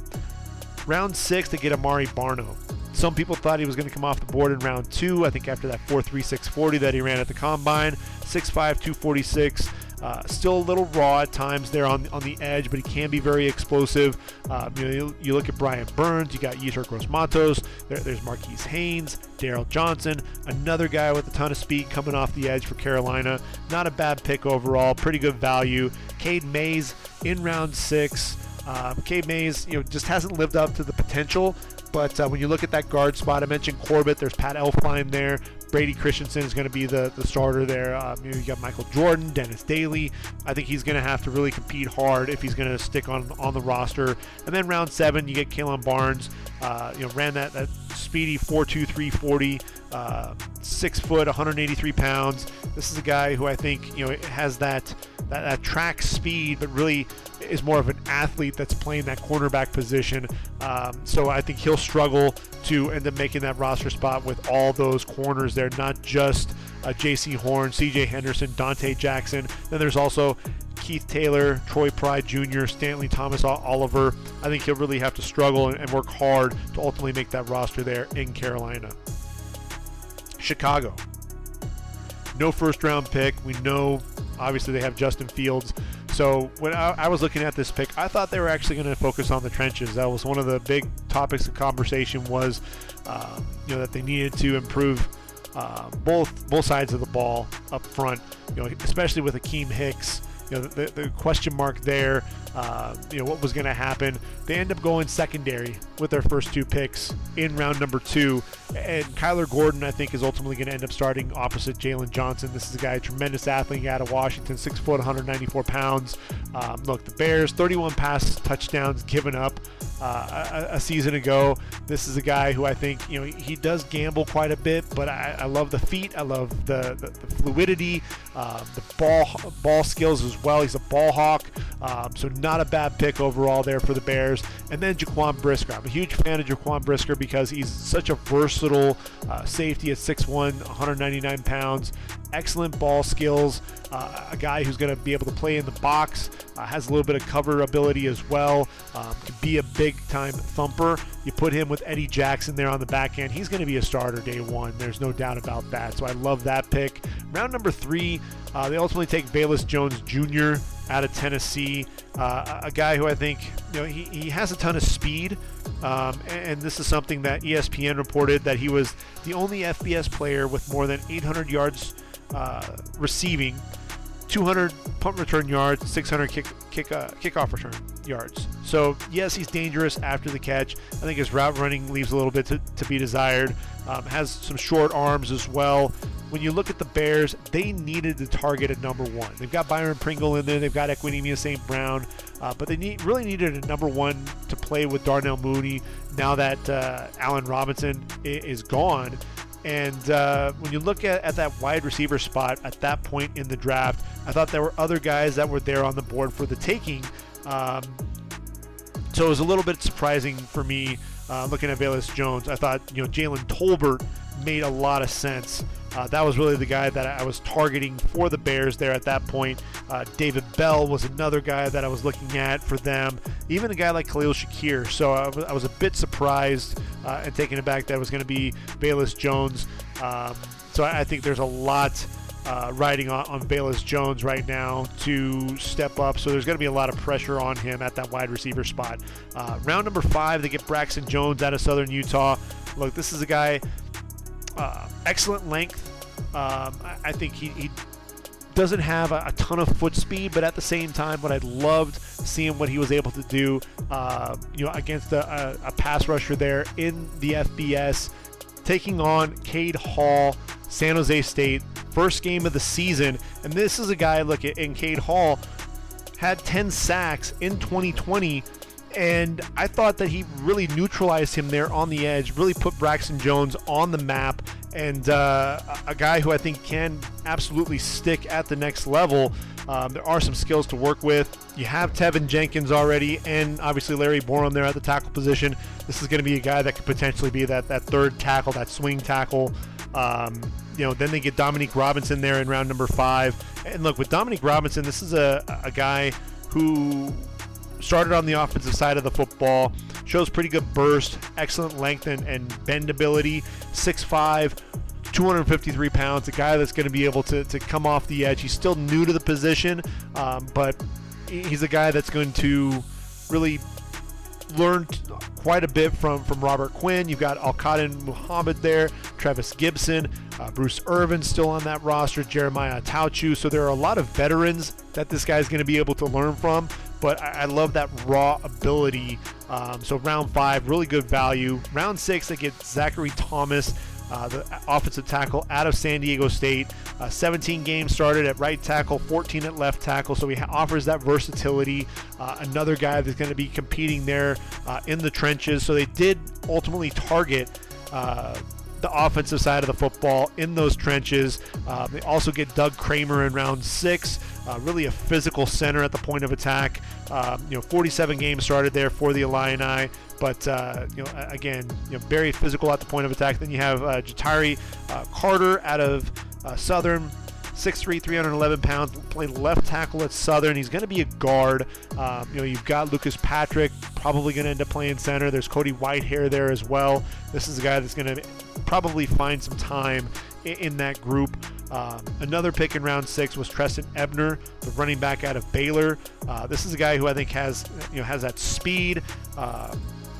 Round six, they get Amare Barno. Some people thought he was going to come off the board in round two. I think after that 4.3640 that he ran at the combine, 6'5, 246. Uh, still a little raw at times there on on the edge, but he can be very explosive. Um, you, know, you, you, look at Brian Burns, you got Yetur Gross Matos, there, there's Marquis Haynes, Darryl Johnson, another guy with a ton of speed coming off the edge for Carolina. Not a bad pick overall, pretty good value. Cade Mays in round six. Um, Mays, you know, just hasn't lived up to the potential. But uh, when you look at that guard spot, I mentioned Corbett. There's Pat Elflein there. Brady Christensen is going to be the, the starter there. Um, you, know, you got Michael Jordan, Dennis Daley. I think he's going to have to really compete hard if he's going to stick on on the roster. And then round seven, you get Kalon Barnes. Uh, you know, ran that, that speedy 4.23 40, uh, six foot, 183 pounds. This is a guy who I think you know has that that, that track speed, but really is more of an athlete that's playing that cornerback position. Um, so I think he'll struggle to end up making that roster spot with all those corners there, not just uh, Jaycee Horn, C.J. Henderson, Donte Jackson. Then there's also Keith Taylor, Troy Pride Jr., Stanley Thomas Oliver. I think he'll really have to struggle and, work hard to ultimately make that roster there in Carolina. Chicago. No first round pick. We know obviously they have Justin Fields. So when I, I was looking at this pick, I thought they were actually going to focus on the trenches. That was one of the big topics of conversation was, uh, you know, that they needed to improve uh, both both sides of the ball up front. You know, especially with Akiem Hicks you know, the, the question mark there, uh, you know, what was going to happen. They end up going secondary with their first two picks in round number two. And Kyler Gordon, I think, is ultimately going to end up starting opposite Jaylon Johnson. This is a guy, a tremendous athlete out of Washington, six foot, 194 pounds. Um, look, the Bears, 31 pass touchdowns given up uh, a, a, season ago. This is a guy who I think, you know, he does gamble quite a bit, but I, I love the feet. I love the, the, the fluidity, uh, the ball ball skills as well. He's a ball hawk, um, so not a bad pick overall there for the Bears. And then Jaquan Brisker. I'm a huge fan of Jaquan Brisker because he's such a versatile uh, safety at 6'1, 199 pounds excellent ball skills, uh, a guy who's going to be able to play in the box, uh, has a little bit of cover ability as well, um, can be a big time thumper. You put him with Eddie Jackson there on the back end, he's going to be a starter day one. There's no doubt about that. So I love that pick. Round number three, uh, they ultimately take Velus Jones Jr. out of Tennessee, uh, a guy who I think you know he, he has a ton of speed. Um, and this is something that ESPN reported that he was the only FBS player with more than 800 yards uh, receiving, 200 punt return yards, 600 kick kick uh, kickoff return yards. So yes, he's dangerous after the catch. I think his route running leaves a little bit to, to be desired. Um, has some short arms as well. When you look at the Bears, they needed to target at number one. They've got Byron Pringle in there. They've got Equanimeous St. Brown. Uh, but they need, really needed a number one to play with Darnell Mooney now that uh, Allen Robinson is gone. And uh, when you look at, at that wide receiver spot at that point in the draft, I thought there were other guys that were there on the board for the taking. Um, So it was a little bit surprising for me uh, looking at Velus Jones. I thought, you know, Jalen Tolbert made a lot of sense. Uh, that was really the guy that I was targeting for the Bears there at that point. Uh, David Bell was another guy that I was looking at for them. Even a guy like Khalil Shakir. So I was, a bit surprised uh, and taken aback that it was going to be Velus Jones. Um, so I, I think there's a lot uh, riding on, on Velus Jones right now to step up. So there's going to be a lot of pressure on him at that wide receiver spot. Uh, round number five, they get Braxton Jones out of Southern Utah. Look, this is a guy, uh, excellent length. Um, I, I, think he, he doesn't have a, a, ton of foot speed, but at the same time, what I loved seeing what he was able to do, uh, you know, against a, a, a pass rusher there in the FBS, taking on Cade Hall, San Jose State first game of the season. And this is a guy, look at in Cade Hall, had 10 sacks in 2020. And I thought that he really neutralized him there on the edge, really put Braxton Jones on the map, and uh, a guy who I think can absolutely stick at the next level. Um, there are some skills to work with. You have Teven Jenkins already, and obviously Larry Borom there at the tackle position. This is going to be a guy that could potentially be that, that third tackle, that swing tackle. Um, you know, then they get Dominique Robinson there in round number five. And look, with Dominique Robinson, this is a, a guy who started on the offensive side of the football, shows pretty good burst, excellent length and, and bendability, 6'5, 253 pounds, a guy that's going to be able to, to come off the edge. He's still new to the position, um, but he's a guy that's going to really learn quite a bit from from Robert Quinn. You've got Al-Quadin Muhammad there, Trevis Gipson, uh, Bruce Irvin still on that roster, Jeremiah Attaochu. So there are a lot of veterans that this guy's going to be able to learn from. But I, I love that raw ability. Um, so round five, really good value. Round six, they get Zachary Thomas. Uh, the offensive tackle out of San Diego State. Uh, 17 games started at right tackle, 14 at left tackle, so he ha- offers that versatility. Uh, another guy that's going to be competing there uh, in the trenches. So they did ultimately target uh, the offensive side of the football in those trenches. Uh, they also get Doug Kramer in round six, uh, really a physical center at the point of attack. Um, you know, 47 games started there for the Illini, but uh, you know, again, you know, very physical at the point of attack. Then you have uh, Ja'Tyre uh, Carter out of uh, Southern. 6'3", 311 pounds, played left tackle at Southern. He's going to be a guard. Um, you know, you've got Lucas Patrick, probably going to end up playing center. There's Cody Whitehair there as well. This is a guy that's going to probably find some time in, in that group. Um, another pick in round six was Trestan Ebner, the running back out of Baylor. Uh, this is a guy who I think has you know has that speed. Uh,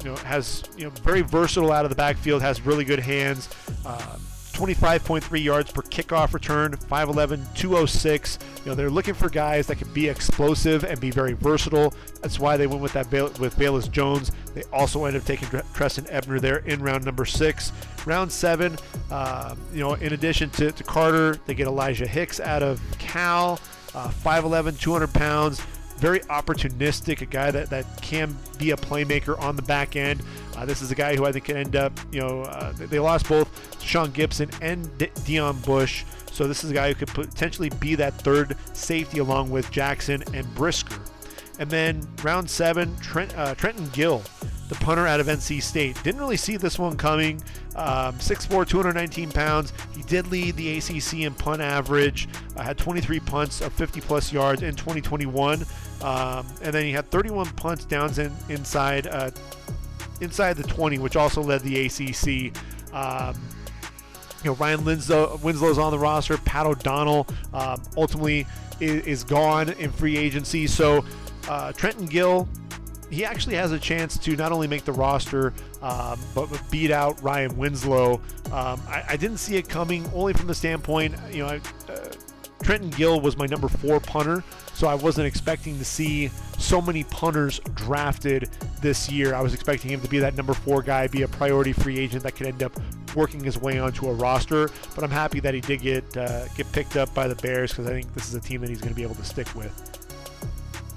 you know, has you know very versatile out of the backfield, has really good hands. Uh, 25.3 yards per kickoff return, 5'11, 206. You know, they're looking for guys that can be explosive and be very versatile. That's why they went with that with Velus Jones. They also ended up taking Trestan Ebner there in round number six. Round seven, uh, you know, in addition to, to, Carter, they get Elijah Hicks out of Cal, uh, 5'11, 200 pounds very opportunistic, a guy that, that can be a playmaker on the back end. Uh, this is a guy who I think can end up, you know, uh, they lost both Sean Gibson and De- Deon Bush. So this is a guy who could potentially be that third safety along with Jackson and Brisker. And then round seven, Trent, uh, Trenton Gill, the punter out of NC State. Didn't really see this one coming. Um, 6'4, 219 pounds. He did lead the ACC in punt average. Uh, had 23 punts of 50 plus yards in 2021. Um, and then he had 31 punts downs in, inside uh, inside the 20, which also led the ACC. Um, you know, Ryan Winslow, Winslow's on the roster. Pat O'Donnell um, ultimately is, is, gone in free agency. So uh, Trenton Gill, he actually has a chance to not only make the roster, um, but beat out Ryan Winslow. Um, I, I, didn't see it coming, only from the standpoint, you know, I, uh, Trenton Gill was my number four punter, so I wasn't expecting to see so many punters drafted this year. I was expecting him to be that number four guy, be a priority free agent that could end up working his way onto a roster. But I'm happy that he did get uh, get picked up by the Bears because I think this is a team that he's going to be able to stick with.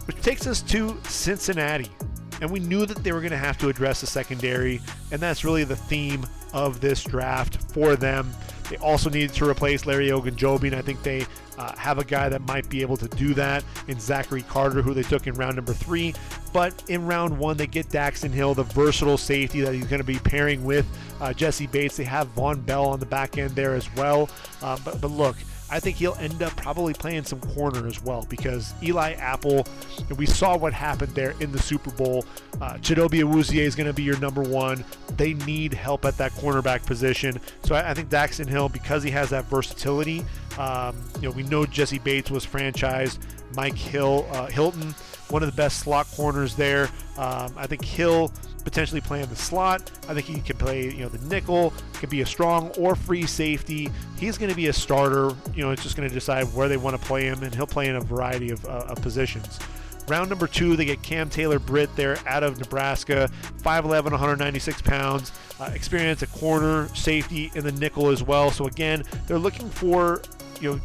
Which takes us to Cincinnati. And we knew that they were going to have to address the secondary, and that's really the theme of this draft for them. They also needed to replace Larry Ogunjobi, and I think they uh, have a guy that might be able to do that in Zachary Carter, who they took in round number three. But in round one, they get Daxton Hill, the versatile safety that he's going to be pairing with uh, Jessie Bates. They have Vonn Bell on the back end there as well. Uh, but, but look, I think he'll end up probably playing some corner as well because Eli Apple, and we saw what happened there in the Super Bowl. Uh, Chidobe Awuzie is going to be your number one. They need help at that cornerback position. So I, I think Daxton Hill, because he has that versatility, um, you know, we know Jessie Bates was franchised. Mike Hill, uh, Hilton, one of the best slot corners there. Um, I think Hill potentially play in the slot. I think he can play, you know, the nickel, could be a strong or free safety. He's going to be a starter. You know, it's just going to decide where they want to play him, and he'll play in a variety of, uh, of positions. Round number two, they get Cam Taylor Britt there out of Nebraska, 5'11, 196 pounds, uh, experience a corner, safety in the nickel as well. So again, they're looking for, you know,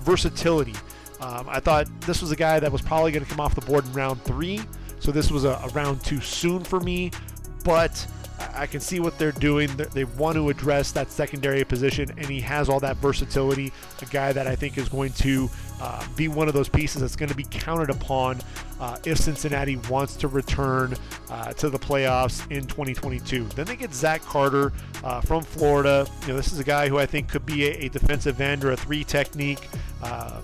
versatility. Um, I thought this was a guy that was probably going to come off the board in round three. So this was a, a round too soon for me, but I can see what they're doing. They want to address that secondary position, and he has all that versatility. A guy that I think is going to uh, be one of those pieces that's going to be counted upon uh, if Cincinnati wants to return uh, to the playoffs in 2022. Then they get Zach Carter uh, from Florida. You know, this is a guy who I think could be a, a defensive end or a three technique, um,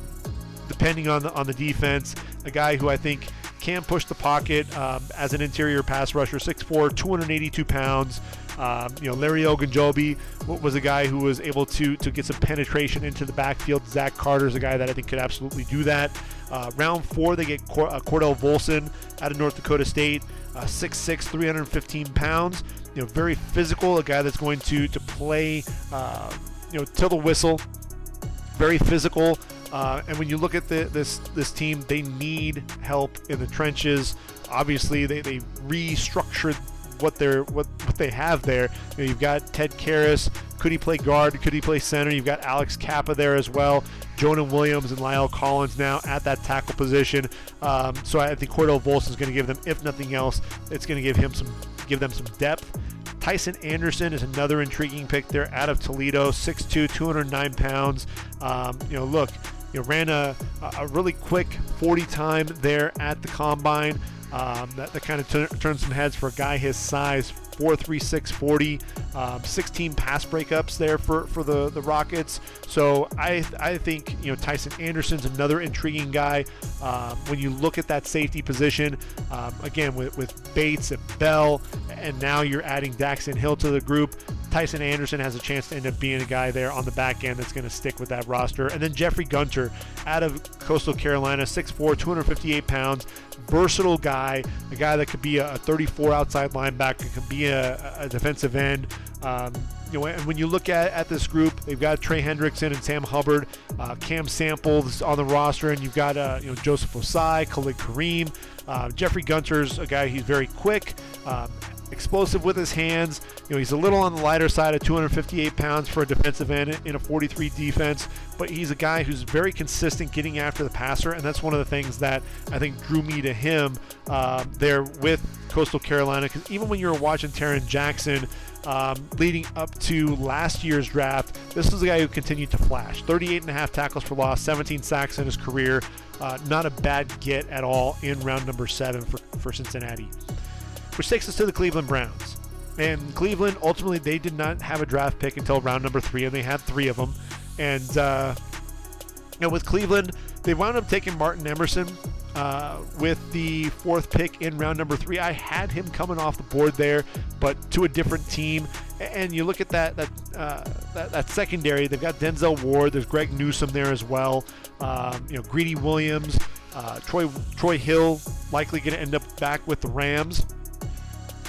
depending on the on the defense. A guy who I think can push the pocket um, as an interior pass rusher, 6'4", 282 pounds. Um, you know, Larry Ogunjobi was a guy who was able to to get some penetration into the backfield. Zach Carter is a guy that I think could absolutely do that. Uh, round four, they get Cor- uh, Cordell Volson out of North Dakota State, uh, 6'6", 315 pounds. You know, very physical, a guy that's going to to play, uh, you know, till the whistle. Very physical. Uh, and when you look at the, this this team, they need help in the trenches. Obviously, they, they restructured what they're what, what they have there. You know, you've got Ted Karras. Could he play guard? Could he play center? You've got Alex Cappa there as well. Jonah Williams and La'el Collins now at that tackle position. Um, so I think Cordell Volson is going to give them, if nothing else, it's going to give him some give them some depth. Tycen Anderson is another intriguing pick there out of Toledo, 6'2", 209 pounds. Um, you know, look, you know, ran a, a really quick 40 time there at the combine. Um, that, that kind of t- turned some heads for a guy his size. 43640 um, 16 pass breakups there for, for the, the Rockets. So I I think you know Tycen Anderson's another intriguing guy. Um, when you look at that safety position, um, again with, with Bates and Bell, and now you're adding Daxton Hill to the group. Tycen Anderson has a chance to end up being a guy there on the back end that's going to stick with that roster. And then Jeffrey Gunter out of Coastal Carolina, 6'4, 258 pounds, versatile guy, a guy that could be a 34 outside linebacker, could be a, a defensive end. Um, you know, and when you look at, at this group, they've got Trey Hendrickson and Sam Hubbard, uh, Cam Samples on the roster, and you've got uh, you know Joseph Ossai, Khalid Kareem, uh, Jeffrey Gunter's a guy. He's very quick. Um, explosive with his hands. You know, he's a little on the lighter side at 258 pounds for a defensive end in a 43 defense, but he's a guy who's very consistent getting after the passer, and that's one of the things that I think drew me to him uh, there with Coastal Carolina. Because even when you were watching Tarron Jackson. Um, leading up to last year's draft, this is a guy who continued to flash. 38 and a half tackles for loss, 17 sacks in his career. Uh, not a bad get at all in round number seven for, for Cincinnati which takes us to the Cleveland Browns. And Cleveland, ultimately, they did not have a draft pick until round number three, and they had three of them. And uh, you with Cleveland, they wound up taking Martin Emerson uh, with the fourth pick in round number three. I had him coming off the board there, but to a different team. And you look at that that uh, that, that, secondary. They've got Denzel Ward. There's Greg Newsome there as well. Um, you know, Greedy Williams, uh, Troy Troy Hill, likely going to end up back with the Rams.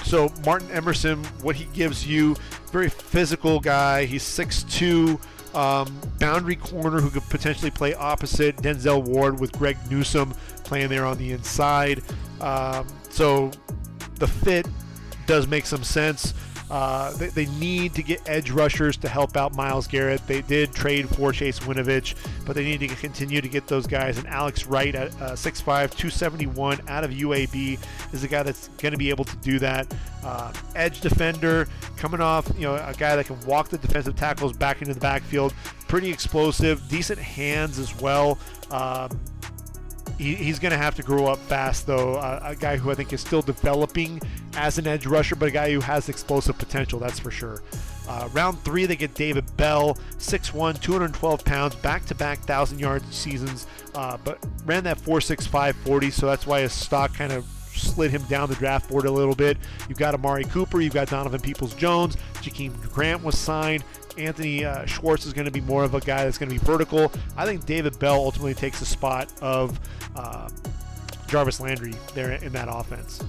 So Martin Emerson, what he gives you, very physical guy. He's 6'2", um, boundary corner who could potentially play opposite Denzel Ward with Greg Newsome playing there on the inside. Um, so the fit does make some sense. Uh, they, they, need to get edge rushers to help out Myles Garrett. They did trade for Chase Winovich, but they need to continue to get those guys. And Alex Wright at uh, 6'5", 271 out of UAB is a guy that's going to be able to do that. Uh, edge defender coming off, you know, a guy that can walk the defensive tackles back into the backfield. Pretty explosive, decent hands as well. Um, he, he's going to have to grow up fast, though. Uh, a guy who I think is still developing as an edge rusher, but a guy who has explosive potential, that's for sure. Uh, round three, they get David Bell, 6'1, 212 pounds, back to back 1,000 yard seasons, uh, but ran that 4.65 40, so that's why his stock kind of slid him down the draft board a little bit. You've got Amari Cooper, you've got Donovan Peoples Jones, Jakeem Grant was signed. Anthony uh, Schwartz is going to be more of a guy that's going to be vertical. I think David Bell ultimately takes the spot of uh, Jarvis Landry there in that offense.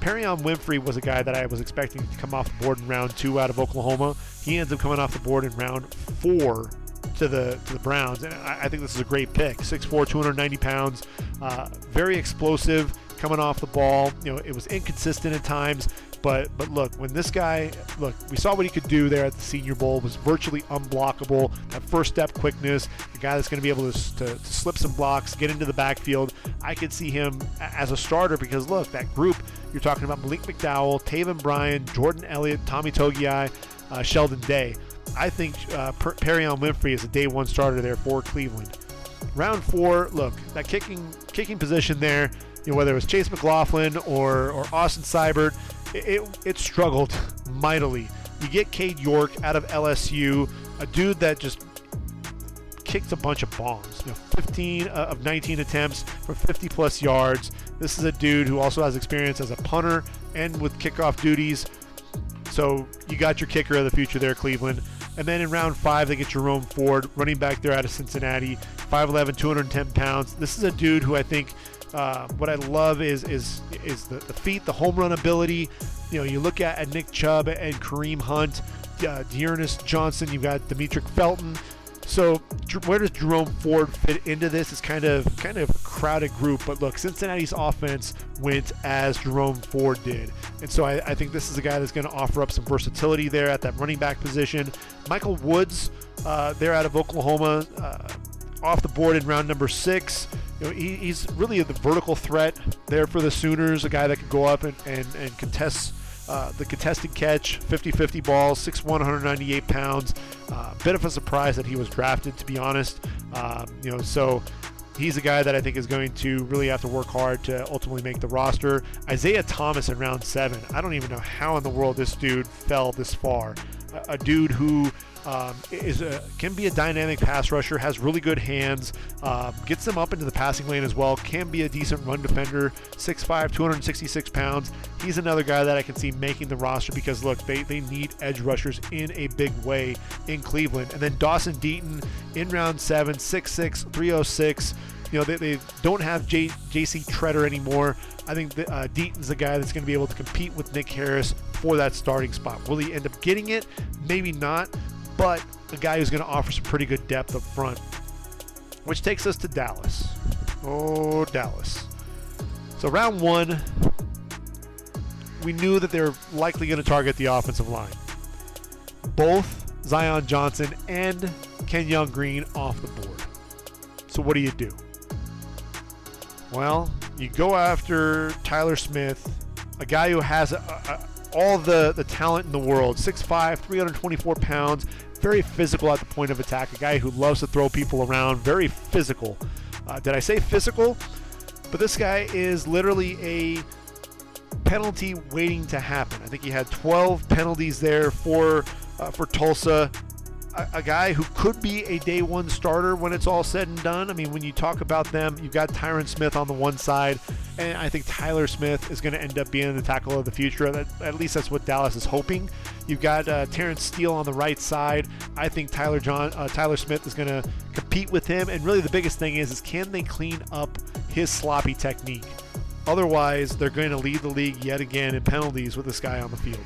Perrion Winfrey was a guy that I was expecting to come off the board in round two out of Oklahoma. He ends up coming off the board in round four to the to the Browns, and I, I think this is a great pick. 6'4", 290 pounds, uh, very explosive, coming off the ball. You know, it was inconsistent at times, but but look, when this guy look, we saw what he could do there at the Senior Bowl. Was virtually unblockable. That first step quickness, the guy that's going to be able to, to, to slip some blocks, get into the backfield. I could see him as a starter because look, that group you're talking about Malik McDowell, Taven Bryan, Jordan Elliott, Tommy Togiai, uh, Sheldon Day. I think uh, per- Winfrey is a day one starter there for Cleveland. Round four, look, that kicking kicking position there, you know, whether it was Chase McLaughlin or, or Austin Seibert, it, it, struggled mightily. You get Cade York out of LSU, a dude that just kicked a bunch of bombs. You know, 15 uh, of 19 attempts for 50 plus yards. This is a dude who also has experience as a punter and with kickoff duties. So you got your kicker of the future there, Cleveland. And then in round five, they get Jerome Ford, running back there out of Cincinnati, 5'11, 210 pounds. This is a dude who I think uh, what I love is is is the, the feet, the home run ability. You know, you look at, at Nick Chubb and Kareem Hunt, uh, D'Ernest Johnson. You've got Demetric Felton. So where does Jerome Ford fit into this? It's kind of kind of a crowded group, but look, Cincinnati's offense went as Jerome Ford did, and so I, I think this is a guy that's going to offer up some versatility there at that running back position. Michael Woods, uh, there out of Oklahoma, uh, off the board in round number six. You know, he, he's really the vertical threat there for the Sooners, a guy that could go up and, and, and contest uh, the contested catch, 50-50 ball, 6'1", 198 pounds. Uh, bit of a surprise that he was drafted, to be honest. Um, you know, so he's a guy that I think is going to really have to work hard to ultimately make the roster. Isaiah Thomas in round seven. I don't even know how in the world this dude fell this far. A, a dude who um, is a, can be a dynamic pass rusher, has really good hands, um, gets them up into the passing lane as well, can be a decent run defender, 6'5", 266 pounds. He's another guy that I can see making the roster because, look, they, they need edge rushers in a big way in Cleveland. And then Dawson Deaton in round seven, 6'6", 306. You know, they, they don't have J, JC Tretter anymore. I think uh, Deaton's the guy that's going to be able to compete with Nick Harris for that starting spot. Will he end up getting it? Maybe not but a guy who's going to offer some pretty good depth up front. Which takes us to Dallas. Oh, Dallas. So, round one, we knew that they were likely going to target the offensive line. Both Zion Johnson and Kenyon Green off the board. So, what do you do? Well, you go after Tyler Smith, a guy who has a, a, all the, the talent in the world 6'5, 324 pounds, very physical at the point of attack, a guy who loves to throw people around, very physical. Uh, did I say physical? But this guy is literally a penalty waiting to happen. I think he had 12 penalties there for uh, for Tulsa a, a, guy who could be a day one starter when it's all said and done. I mean, when you talk about them, you've got Tyron Smith on the one side, and I think Tyler Smith is going to end up being the tackle of the future. At least that's what Dallas is hoping. You've got uh, Terence Steele on the right side. I think Tyler John uh, Tyler Smith is going to compete with him, and really the biggest thing is is can they clean up his sloppy technique? Otherwise, they're going to lead the league yet again in penalties with this guy on the field.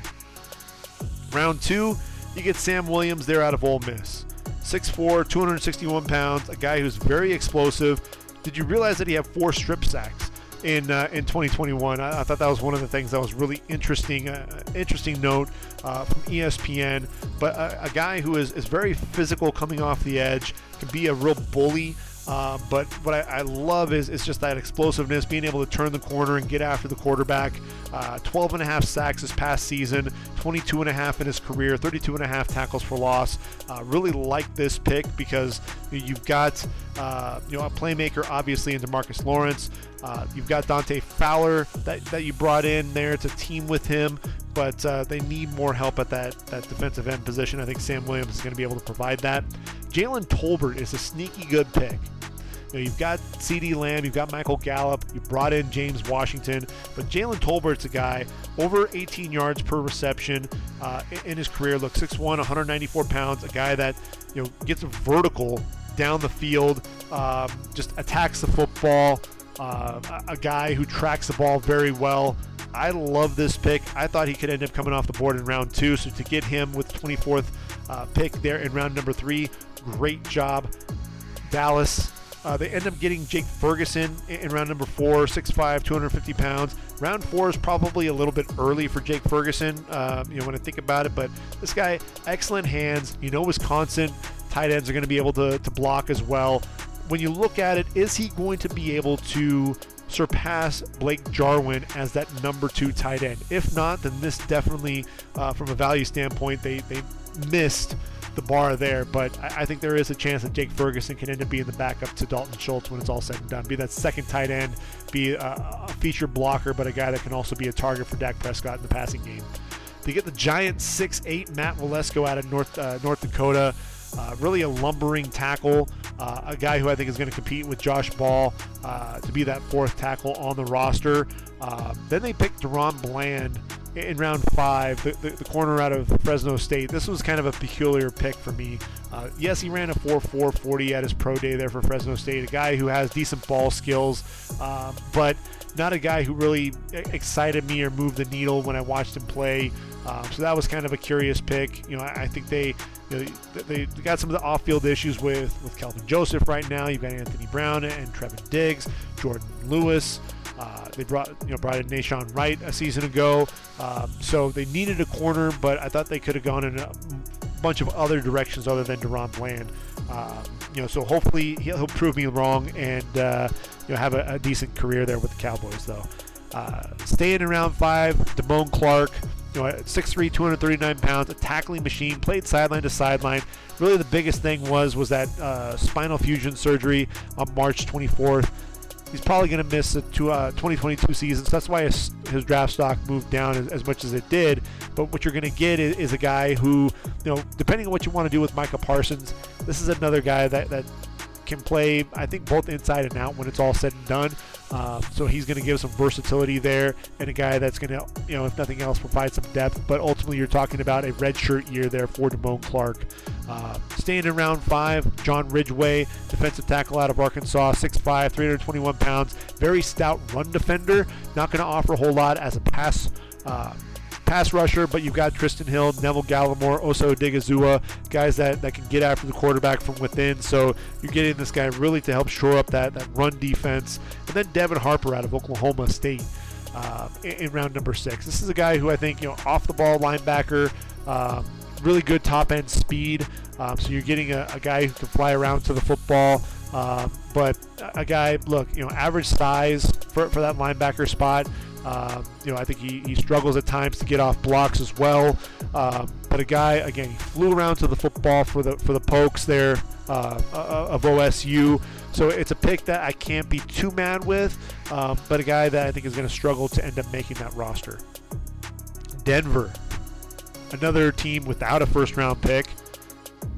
Round two you get Sam Williams there out of Ole Miss. 6'4, 261 pounds, a guy who's very explosive. Did you realize that he had four strip sacks in uh, in 2021. I, I, thought that was one of the things that was really interesting. Uh, interesting note uh, from ESPN. But a, a guy who is, is very physical coming off the edge can be a real bully. Uh, but what I, I, love is, is just that explosiveness, being able to turn the corner and get after the quarterback. Uh, 12 and a half sacks this past season, 22 and a half in his career, 32 and a half tackles for loss. Uh, really like this pick because you've got uh, you know a playmaker obviously in Demarcus Lawrence. Uh, you've got Dante Fowler that, that you brought in there to team with him, but uh, they need more help at that, that defensive end position. I think Sam Williams is going to be able to provide that. Jalen Tolbert is a sneaky good pick. You know, you've got CeeDee Lamb, you've got Michael Gallup, you brought in James Washington, but Jalen Tolbert's a guy over 18 yards per reception uh, in his career. Look, 6'1", 194 pounds, a guy that you know gets vertical down the field, um, just attacks the football. Uh, a guy who tracks the ball very well. I love this pick. I thought he could end up coming off the board in round two. So to get him with 24th uh, pick there in round number three, great job. Dallas uh, they end up getting Jake Ferguson in round number four, 6'5", 250 pounds. Round four is probably a little bit early for Jake Ferguson, uh, you know, when I think about it. But this guy, excellent hands. You know, Wisconsin tight ends are going to be able to, to block as well. When you look at it, is he going to be able to surpass Blake Jarwin as that number two tight end? If not, then this definitely, uh, from a value standpoint, they, they missed – the bar there, but I, I, think there is a chance that Jake Ferguson can end up being the backup to Dalton Schultz when it's all said and done. Be that second tight end, be a, a feature blocker, but a guy that can also be a target for Dak Prescott in the passing game. They get the giant 6'8 Matt Waletzko out of North uh, North Dakota. Uh, really a lumbering tackle, uh, a guy who I think is going to compete with Josh Ball uh, to be that fourth tackle on the roster. Uh, then they picked DaRon Bland in round five, the, the, the, corner out of Fresno State. This was kind of a peculiar pick for me. Uh, yes, he ran a 4 4 40 at his pro day there for Fresno State, a guy who has decent ball skills, um, but not a guy who really excited me or moved the needle when I watched him play. Um, so that was kind of a curious pick. You know, I, I think they, you know, they, got some of the off-field issues with with Kelvin Joseph right now. You've got Anthony Brown and Trevon Diggs, Jourdan Lewis. Uh, they brought you know brought in Nahshon Wright a season ago, um, so they needed a corner, but I thought they could have gone in a bunch of other directions other than DaRon Bland. Um, you know, so hopefully he'll, he'll prove me wrong and uh, you know have a, a, decent career there with the Cowboys, though. Uh, staying in round five, Damone Clark. You know, 6'3", 239 pounds, a tackling machine, played sideline to sideline. Really, the biggest thing was was that uh, spinal fusion surgery on March 24th he's probably going to miss the two, uh, 2022 season. So that's why his, his draft stock moved down as, as, much as it did. But what you're going to get is, is, a guy who, you know, depending on what you want to do with Micah Parsons, this is another guy that, that can play, I think, both inside and out when it's all said and done. Um, so he's going to give some versatility there, and a guy that's going to, you know, if nothing else, provide some depth. But ultimately, you're talking about a redshirt year there for Damone Clark. Uh, staying in round five, John Ridgeway, defensive tackle out of Arkansas, 6'5", 321 pounds, very stout run defender. Not going to offer a whole lot as a pass. Uh, pass rusher, but you've got Trysten Hill, Neville Gallimore, Osa Odighizuwa, guys that, that can get after the quarterback from within. So you're getting this guy really to help shore up that, that run defense. And then Devin Harper out of Oklahoma State uh, in, in, round number six. This is a guy who I think, you know, off the ball linebacker, um, really good top end speed. Um, so you're getting a, a, guy who can fly around to the football. Um, but a guy, look, you know, average size for, for that linebacker spot. Um, you know, I think he, he struggles at times to get off blocks as well. Um, but a guy, again, he flew around to the football for the for the Pokes there uh, uh of OSU. So it's a pick that I can't be too mad with, um, but a guy that I think is going to struggle to end up making that roster. Denver, another team without a first round pick,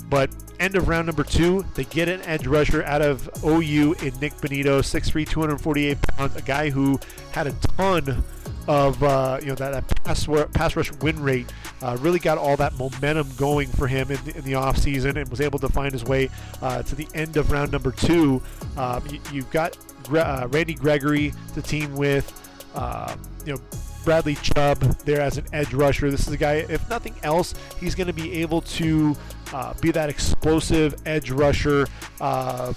but end of round number two, they get an edge rusher out of OU in Nik Bonitto, 6'3", 248 pounds, a guy who had a ton of uh, you know that, that pass, pass rush win rate. Uh, really got all that momentum going for him in the, in the offseason and was able to find his way uh, to the end of round number two. Um, you, have got uh, Randy Gregory to team with. Um, you know Bradley Chubb there as an edge rusher. This is a guy, if nothing else, he's going to be able to uh, be that explosive edge rusher. Uh,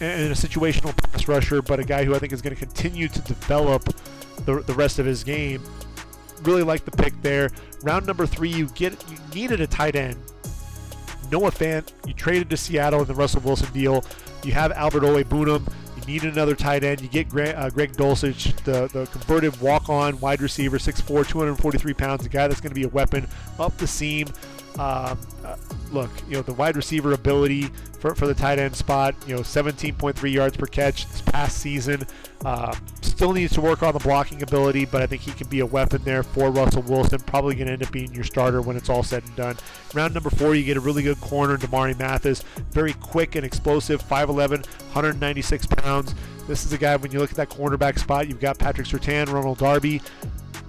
and a situational pass rusher, but a guy who I think is going to continue to develop the, the rest of his game. Really like the pick there. Round number three, you get you needed a tight end. Noah Fant, you traded to Seattle in the Russell Wilson deal. You have Albert Okwuegbunam. You need another tight end. You get Greg, uh, Greg Dulcich, the, the converted walk-on wide receiver, 6'4", 243 pounds, a guy that's going to be a weapon up the seam. Um, uh, look, you know, the wide receiver ability for, for the tight end spot, you know, 17.3 yards per catch this past season. Uh, still needs to work on the blocking ability, but I think he can be a weapon there for Russell Wilson. Probably going to end up being your starter when it's all said and done. Round number four, you get a really good corner, Damarri Mathis. Very quick and explosive, 5'11, 196 pounds. This is a guy, when you look at that cornerback spot, you've got Patrick Surtain, Ronald Darby,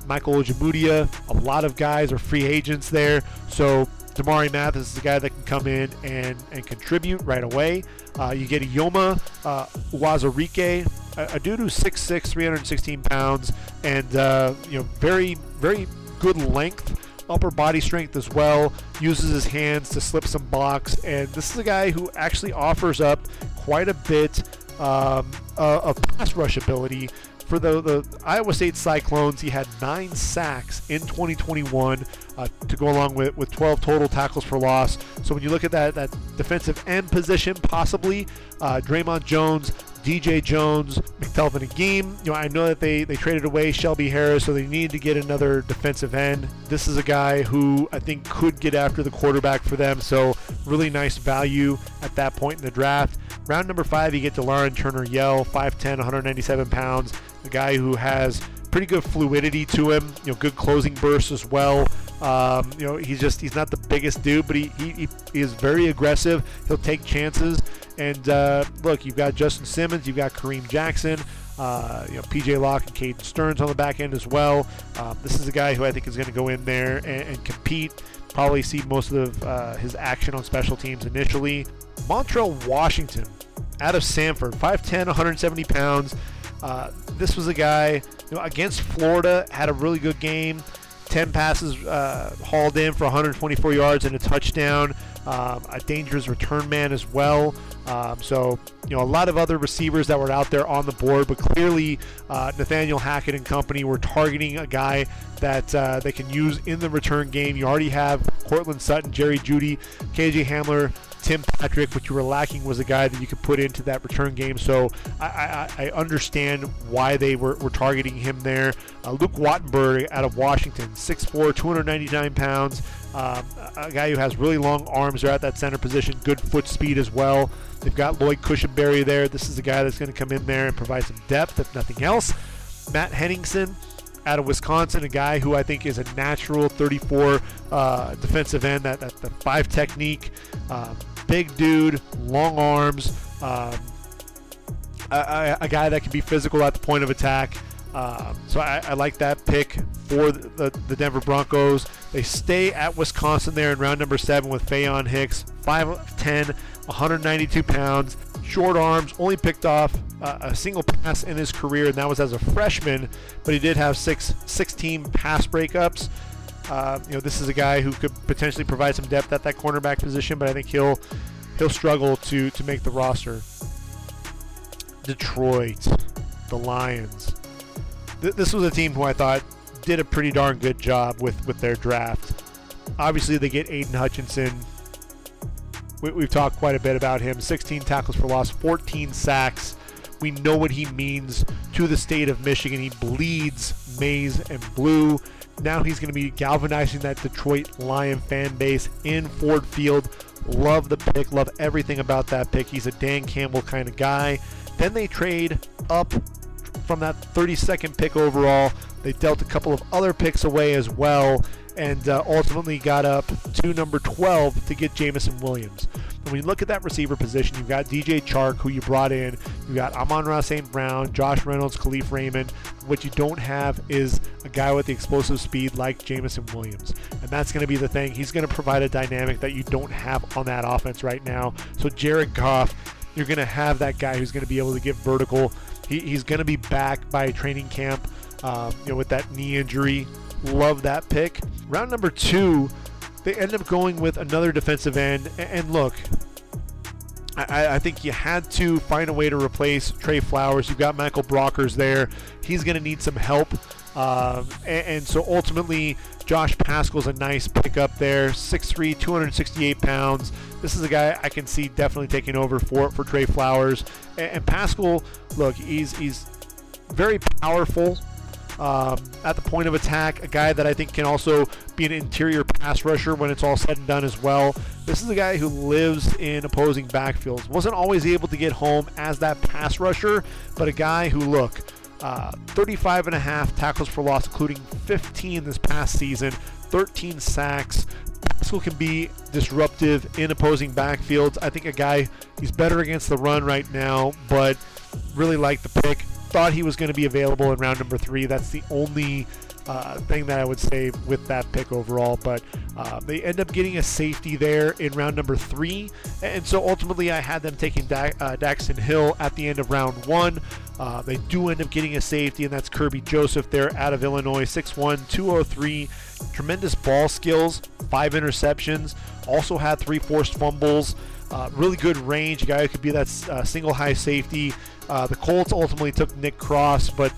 Michael Ojemudia. A lot of guys are free agents there. So Damarri Mathis is a guy that can come in and, and contribute right away. Uh, you get Yoma uh, Uwazurike, a, a dude who's 6'6", 316 pounds, and uh, you know very very good length, upper body strength as well. Uses his hands to slip some blocks, and this is a guy who actually offers up quite a bit um, uh, of pass rush ability for the, the Iowa State Cyclones, he had nine sacks in 2021 uh, to go along with, with 12 total tackles for loss. So when you look at that, that defensive end position, possibly uh, Dre'Mont Jones, DJ Jones, McTelvin Agim. You know, I know that they, they traded away Shelby Harris, so they need to get another defensive end. This is a guy who I think could get after the quarterback for them, so really nice value at that point in the draft. Round number five, you get Delarrin Turner Yell, 5'10, 197 pounds, a guy who has pretty good fluidity to him, you know, good closing bursts as well. Um, you know, he's just he's not the biggest dude, but he, he, he is very aggressive. He'll take chances. And uh, look, you've got Justin Simmons, you've got Kareem Jackson, uh, you know, PJ Locke and Caden Sterns on the back end as well. Um, this is a guy who I think is going to go in there and, and, compete. Probably see most of uh, his action on special teams initially. Montrell Washington out of Samford, 5'10, 170 pounds. Uh, this was a guy you know, against Florida, had a really good game. 10 passes uh, hauled in for 124 yards and a touchdown. Um, a dangerous return man as well. Um, so, you know, a lot of other receivers that were out there on the board, but clearly uh, Nathaniel Hackett and company were targeting a guy that uh, they can use in the return game. You already have Courtland Sutton, Jerry Jeudy, KJ Hamler, Tim Patrick. What you were lacking was a guy that you could put into that return game. So I, I, I understand why they were, were targeting him there. Uh, Luke Wattenberg out of Washington, 6'4", 299 pounds. Um, a guy who has really long arms Are at that center position, good foot speed as well. They've got Lloyd Cushenberry there. This is a guy that's going to come in there and provide some depth, if nothing else. Matt Henningsen out of Wisconsin, a guy who I think is a natural 34 uh, defensive end, that, that the five technique, um, big dude, long arms, um, a, a, guy that can be physical at the point of attack. Um, so I, I, like that pick for the, the, the, Denver Broncos. They stay at Wisconsin there in round number seven with Faion Hicks, 5'10, 192 pounds, short arms, only picked off uh, a single pass in his career, and that was as a freshman, but he did have six, 16 pass breakups. Uh, you know, this is a guy who could potentially provide some depth at that cornerback position, but I think he'll he'll struggle to to make the roster. Detroit, the Lions th- this was a team who I thought did a pretty darn good job with, with their draft. Obviously, they get Aidan Hutchinson. We, we've talked quite a bit about him 16 tackles for loss, 14 sacks. We know what he means to the state of Michigan. He bleeds maize and blue. Now he's going to be galvanizing that Detroit Lion fan base in Ford Field. Love the pick, love everything about that pick. He's a Dan Campbell kind of guy. Then they trade up from that 32nd pick overall. They dealt a couple of other picks away as well, and uh, ultimately got up to number 12 to get Jameson Williams. When you look at that receiver position, you've got DJ Chark, who you brought in. You've got Amon-Ra St. Brown, Josh Reynolds, Kalif Raymond. What you don't have is a guy with the explosive speed like Jameson Williams. And that's going to be the thing. He's going to provide a dynamic that you don't have on that offense right now. So Jared Goff, you're going to have that guy who's going to be able to get vertical he, he's going to be back by training camp, um, you know, with that knee injury. Love that pick. Round number two, they end up going with another defensive end. And look, I, I, think you had to find a way to replace Trey Flowers. You've got Michael Brockers there. He's going to need some help. Um, and, and, so ultimately, Josh Paschal's a nice pickup there. 6'3", 268 pounds. This is a guy I can see definitely taking over for for Trey Flowers. And, and Paschal, look, he's he's very powerful um, at the point of attack. A guy that I think can also be an interior pass rusher when it's all said and done as well. This is a guy who lives in opposing backfields. Wasn't always able to get home as that pass rusher, but a guy who, look, uh, 35 and a half tackles for loss, including 15 this past season, 13 sacks. Paschal can be disruptive in opposing backfields. I think a guy, he's better against the run right now, but really like the pick thought he was going to be available in round number three. That's the only uh, thing that I would say with that pick overall. But uh, they end up getting a safety there in round number three. And so ultimately, I had them taking da- uh, Daxton Hill at the end of round one. Uh, they do end up getting a safety, and that's Kerby Joseph there out of Illinois, 6'1, 203. Tremendous ball skills, five interceptions, also had three forced fumbles. Uh, really good range, a guy who could be that uh, single high safety. Uh, the Colts ultimately took Nick Cross, but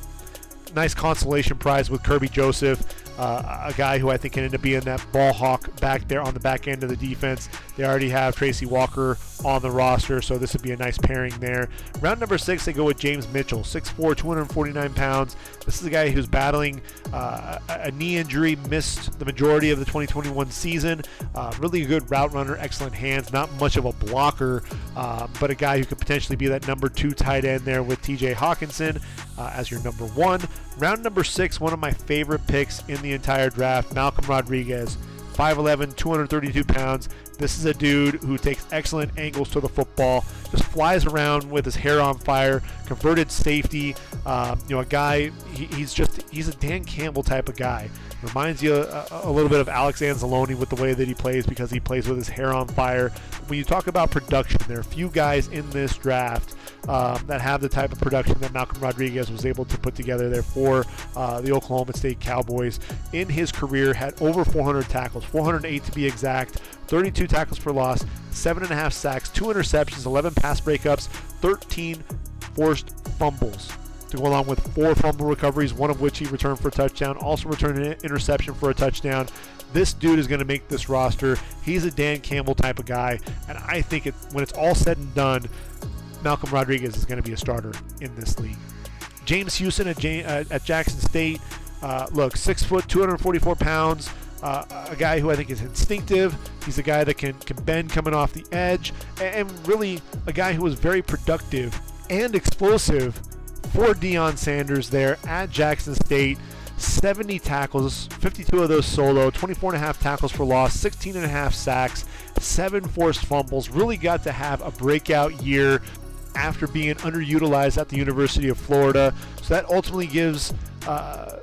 nice consolation prize with Kerby Joseph uh, a guy who I think can end up being that ball hawk back there on the back end of the defense. They already have Tracy Walker on the roster, so this would be a nice pairing there. Round number six, they go with James Mitchell, 6'4, 249 pounds. This is a guy who's battling uh, a knee injury, missed the majority of the 2021 season. Uh, really good route runner, excellent hands, not much of a blocker, uh, but a guy who could potentially be that number two tight end there with TJ Hockenson uh, as your number one. Round number six, one of my favorite picks in the entire draft, Malcolm Rodriguez. 5'11, 232 pounds. This is a dude who takes excellent angles to the football, just flies around with his hair on fire, converted safety. Um, you know, a guy, he, he's just, he's a Dan Campbell type of guy. Reminds you a, a, little bit of Alex Anzalone with the way that he plays because he plays with his hair on fire. When you talk about production, there are few guys in this draft um, that have the type of production that Malcolm Rodriguez was able to put together there for uh, the Oklahoma State Cowboys. In his career, had over 400 tackles, 408 to be exact, 32 tackles for loss, seven and a half sacks, two interceptions, 11 pass breakups, 13 forced fumbles to go along with four fumble recoveries, one of which he returned for a touchdown, also returned an interception for a touchdown. This dude is going to make this roster. He's a Dan Campbell type of guy, and I think it, when it's all said and done, Malcolm Rodriguez is going to be a starter in this league. James Houston at, uh, at Jackson State. Uh, look, six foot, 244 pounds. Uh, a guy who I think is instinctive. He's a guy that can, can bend coming off the edge, and really a guy who was very productive and explosive for Deion Sanders there at Jackson State. 70 tackles, 52 of those solo, 24 and a half tackles for loss, 16 and a half sacks, seven forced fumbles. Really got to have a breakout year after being underutilized at the University of Florida. So that ultimately gives uh,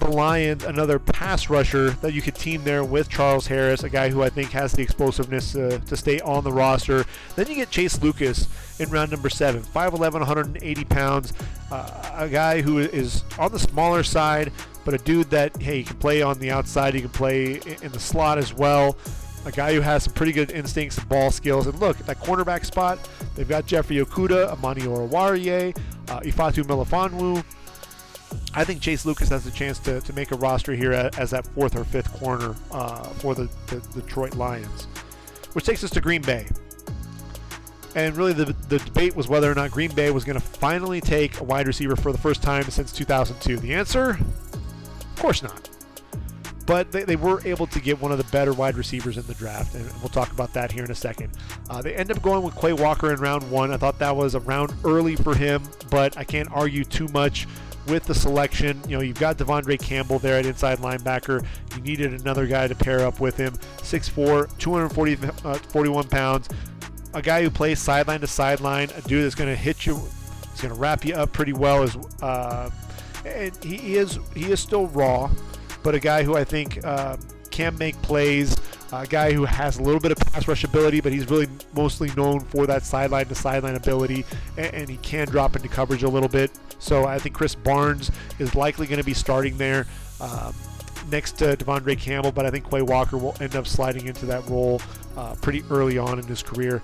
the Lions another pass rusher that you could team there with Charles Harris, a guy who I think has the explosiveness to stay on the roster. Then you get Chase Lucas in round number seven, 5'11, 180 pounds, uh, a guy who is on the smaller side, but a dude that, hey, he can play on the outside, he can play in the slot as well a guy who has some pretty good instincts and ball skills. And look, at that cornerback spot, they've got Jeffrey Okudah, Amani Oruwariye, uh, Ifeatu Melifonwu. I think Chase Lucas has a chance to, to make a roster here as that fourth or fifth corner uh, for the, the Detroit Lions. Which takes us to Green Bay. And really, the, the debate was whether or not Green Bay was going to finally take a wide receiver for the first time since 2002. The answer? Of course not but they, they were able to get one of the better wide receivers in the draft, and we'll talk about that here in a second. Uh, they end up going with Quay Walker in round one. I thought that was a round early for him, but I can't argue too much with the selection. You know, you've got De'Vondre Campbell there at inside linebacker. You needed another guy to pair up with him. 6'4, 241 uh, pounds. A guy who plays sideline to sideline. A dude that's going to hit you. He's going to wrap you up pretty well. As uh, and he is he is still raw but a guy who I think um, can make plays. A guy who has a little bit of pass rush ability, but he's really mostly known for that sideline to sideline ability, and, and he can drop into coverage a little bit. So I think Krys Barnes is likely going to be starting there. Um, next to De'Vondre Campbell, but I think Quay Walker will end up sliding into that role uh, pretty early on in his career.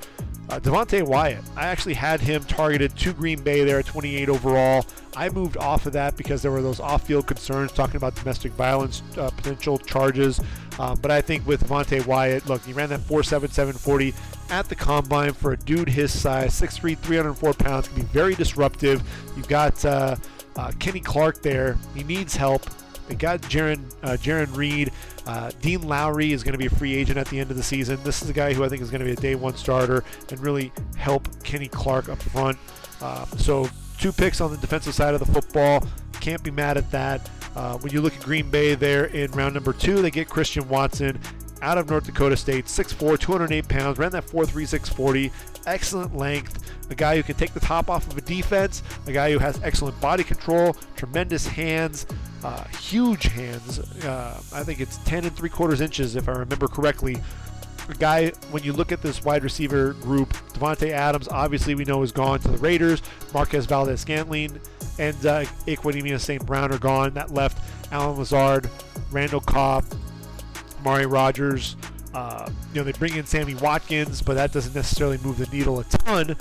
Uh, Devonte Wyatt, I actually had him targeted to Green Bay there at 28 overall. I moved off of that because there were those off-field concerns talking about domestic violence uh, potential charges. Um, but I think with Devonte Wyatt, look, he ran that 4.7740 at the combine for a dude his size, 6'3", 304 pounds, can be very disruptive. You've got uh, uh, Kenny Clark there. He needs help. They got Jarran uh, Jarran Reed. Uh, Dean Lowry is going to be a free agent at the end of the season. This is a guy who I think is going to be a day one starter and really help Kenny Clark up front. Uh, so two picks on the defensive side of the football. Can't be mad at that. Uh, when you look at Green Bay there in round number two, they get Christian Watson out of North Dakota State, 6'4", 208 pounds, ran that 4.3640, excellent length, a guy who can take the top off of a defense, a guy who has excellent body control, tremendous hands, uh, huge hands. Uh, I think it's 10 and three quarters inches if I remember correctly. A guy, when you look at this wide receiver group, Davante Adams, obviously we know is gone to the Raiders. Marquez Valdes Scantling and uh, Equanimeous St. Brown are gone. That left Allen Lazard, Randall Cobb, Amari Rodgers. Uh, you know, they bring in Sammy Watkins, but that doesn't necessarily move the needle a ton.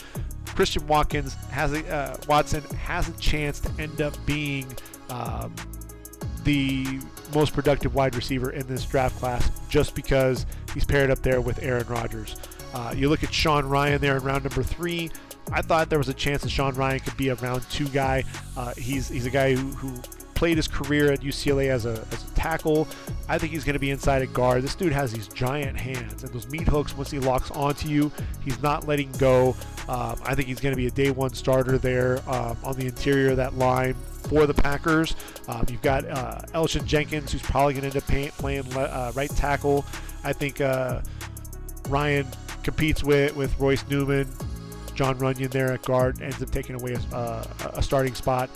Christian Watkins has a uh, Watson has a chance to end up being um, the most productive wide receiver in this draft class, just because he's paired up there with Aaron Rodgers. Uh, you look at Sean Rhyan there in round number three. I thought there was a chance that Sean Rhyan could be a round two guy. Uh, he's he's a guy who, who played his career at UCLA as a, as a tackle. I think he's going to be inside a guard. This dude has these giant hands and those meat hooks. Once he locks onto you, he's not letting go. Um, I think he's going to be a day one starter there um, on the interior of that line for the Packers. Um, you've got uh, Jenkins, who's probably going to end up playing uh, right tackle. I think uh, Rhyan competes with, with Royce Newman. Jon Runyan there at guard ends up taking away a, uh, a starting spot.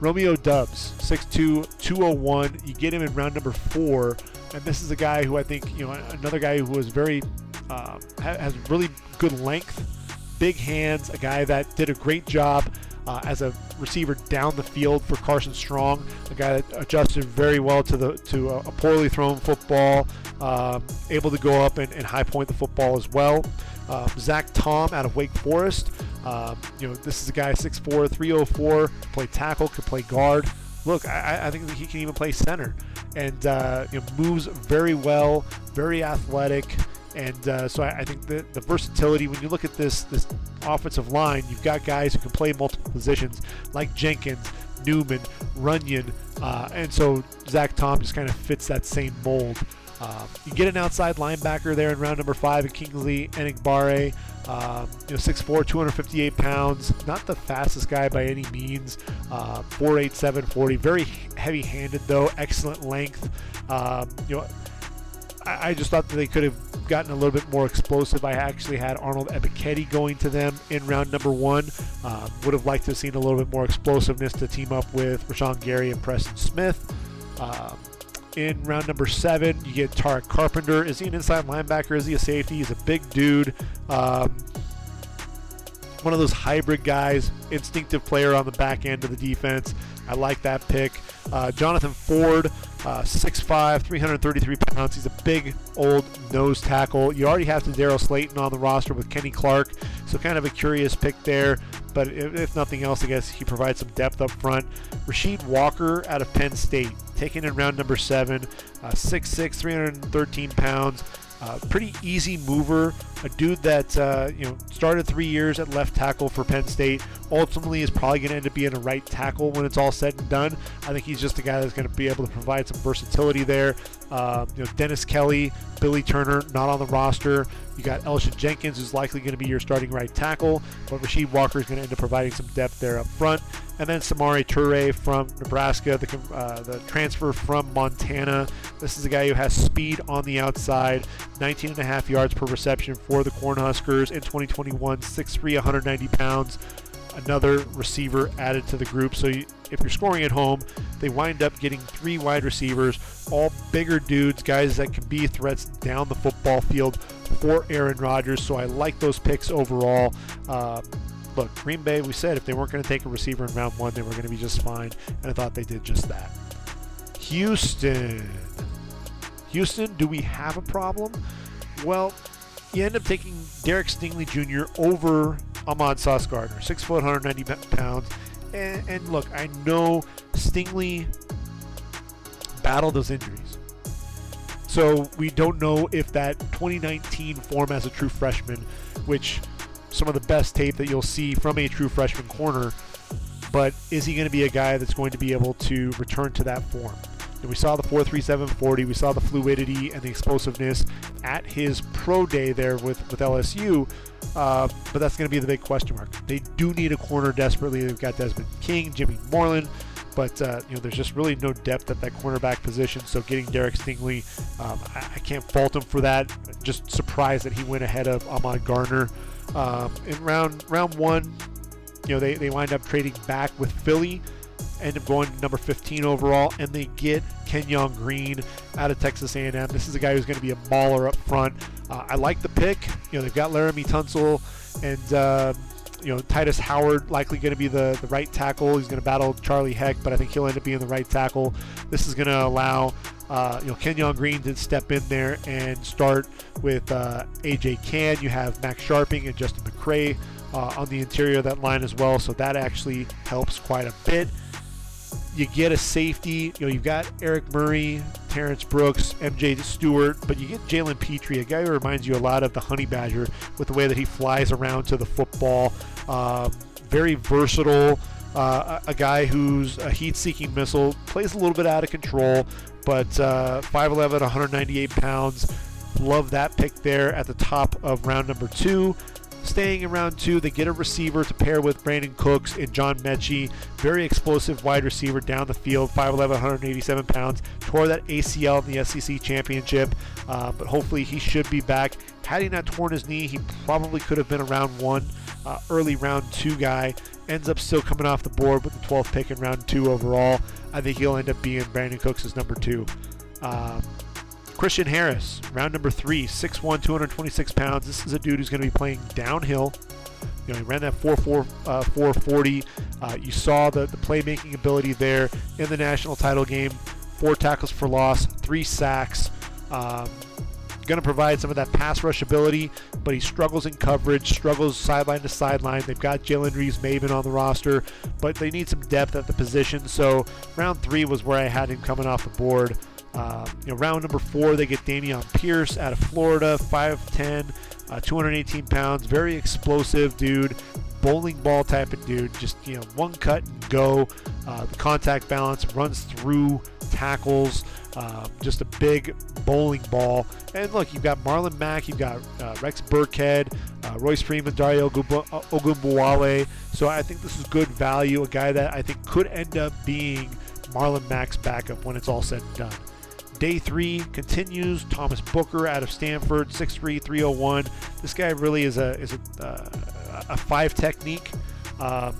Romeo Doubs, 6'2", 201. You get him in round number four, and this is a guy who I think, you know, another guy who was very, um, has really good length, big hands, a guy that did a great job uh, as a receiver down the field for Carson Strong, a guy that adjusted very well to the to a, poorly thrown football, um, able to go up and, and, high point the football as well. Uh, Zach Tom out of Wake Forest, um, you know, this is a guy 6'4", 304, play tackle, could play guard. Look, I, I think he can even play center, and uh, you know, moves very well, very athletic. And uh, so I, I, think the, the versatility, when you look at this this offensive line, you've got guys who can play multiple positions like Jenkins, Newman, Runyan, uh, and so Zach Tom just kind of fits that same mold. Um, you get an outside linebacker there in round number five at Kingsley Enagbare. Um, you know, 6'4", 258 pounds, not the fastest guy by any means. Uh, 4'8", 40, very heavy-handed though, excellent length. Um, you know, I, I, just thought that they could have gotten a little bit more explosive. I actually had Arnold Ebiketie going to them in round number one. Uh, would have liked to have seen a little bit more explosiveness to team up with Rashan Gary and Preston Smith. Um, in round number seven, you get Tariq Carpenter. Is he an inside linebacker? Is he a safety? He's a big dude. Um, one of those hybrid guys, instinctive player on the back end of the defense. I like that pick. Uh, Jonathan Ford, uh, 6'5", 333 pounds. He's a big old nose tackle. You already have to Daryl Slayton on the roster with Kenny Clark, so kind of a curious pick there. But if nothing else, I guess he provides some depth up front. Rasheed Walker out of Penn State, taken in round number seven, uh, 6'6", 313 pounds. Pretty easy mover, a dude that uh, you know started three years at left tackle for Penn State. Ultimately, is probably going to end up being a right tackle when it's all said and done. I think he's just a guy that's going to be able to provide some versatility there. Uh, you know, Dennis Kelly, Billy Turner, not on the roster. You got Elgton Jenkins, who's likely going to be your starting right tackle, but Rasheed Walker is going to end up providing some depth there up front. And then Samari Toure from Nebraska, the, uh, the transfer from Montana. This is a guy who has speed on the outside, 19 and a half yards per reception for the Cornhuskers in 2021, 6'3", 190 pounds. Another receiver added to the group. So you, if you're scoring at home, they wind up getting three wide receivers, all bigger dudes, guys that can be threats down the football field for Aaron Rodgers. So I like those picks overall. Um, look, Green Bay, we said if they weren't going to take a receiver in round one, they were going to be just fine. And I thought they did just that. Houston. Houston, do we have a problem? Well, you end up taking Derek Stingley Jr. over Ahmad Sauce Gardner, six foot, 190 pounds. And, and look, I know Stingley battled those injuries. So we don't know if that 2019 form as a true freshman, which some of the best tape that you'll see from a true freshman corner, but is he going to be a guy that's going to be able to return to that form? And we saw the 4.3740, we saw the fluidity and the explosiveness at his pro day there with, with LSU, uh, but that's going to be the big question mark. They do need a corner desperately. They've got Desmond King, Jimmy Moreland, but uh, you know there's just really no depth at that cornerback position. So getting Derek Stingley, um, I, I, can't fault him for that. Just surprised that he went ahead of Ahmad Gardner um, in round round one. You know they, they wind up trading back with Philly, end up going number 15 overall, and they get Kenyon Green out of Texas A&M. This is a guy who's going to be a mauler up front. Uh, I like the pick. You know they've got Laremy Tunsil and. Uh, you know, Tytus Howard likely going to be the, the right tackle. He's going to battle Charlie Heck, but I think he'll end up being the right tackle. This is going to allow, uh, you know, Kenyon Green to step in there and start with uh, AJ Cann. You have Max Scharping and Justin McCray uh, on the interior of that line as well, so that actually helps quite a bit. You get a safety. You know, you've got Eric Murray, Terrence Brooks, MJ Stewart, but you get Jalen Pitre, a guy who reminds you a lot of the Honey Badger with the way that he flies around to the football. Um, very versatile. Uh, a, guy who's a heat-seeking missile, plays a little bit out of control, but uh, 5'11", 198 pounds. Love that pick there at the top of round number two. Staying in round two, they get a receiver to pair with Brandin Cooks and John Metchie. Very explosive wide receiver down the field, 5'11", 187 pounds. Tore that ACL in the SEC championship, uh, but hopefully he should be back. Had he not torn his knee, he probably could have been a round one uh, early round two guy. Ends up still coming off the board with the 12th pick in round two overall. I think he'll end up being Brandin Cooks' number two. Um, Christian Harris, round number three, 6'1, 226 pounds. This is a dude who's going to be playing downhill. You know, he ran that 4'4, uh, 440. Uh, you saw the, the playmaking ability there in the national title game. Four tackles for loss, three sacks. Um, going to provide some of that pass rush ability, but he struggles in coverage, struggles sideline to sideline. They've got Jalen Reeves-Maybin on the roster, but they need some depth at the position. So round three was where I had him coming off the board. Uh, you know, round number four, they get Dameon Pierce out of Florida, 5'10, uh, 218 pounds, very explosive dude, bowling ball type of dude. Just you know, one cut and go. Uh, the contact balance runs through tackles. Um, just a big bowling ball. And look, you've got Marlon Mack, you've got uh, Rex Burkhead, uh, Royce Freeman, Dare Ogunbowale. So I think this is good value. A guy that I think could end up being Marlon Mack's backup when it's all said and done. Day three continues. Thomas Booker out of Stanford, 6'3", 301. This guy really is a is a, uh, a five technique. Um,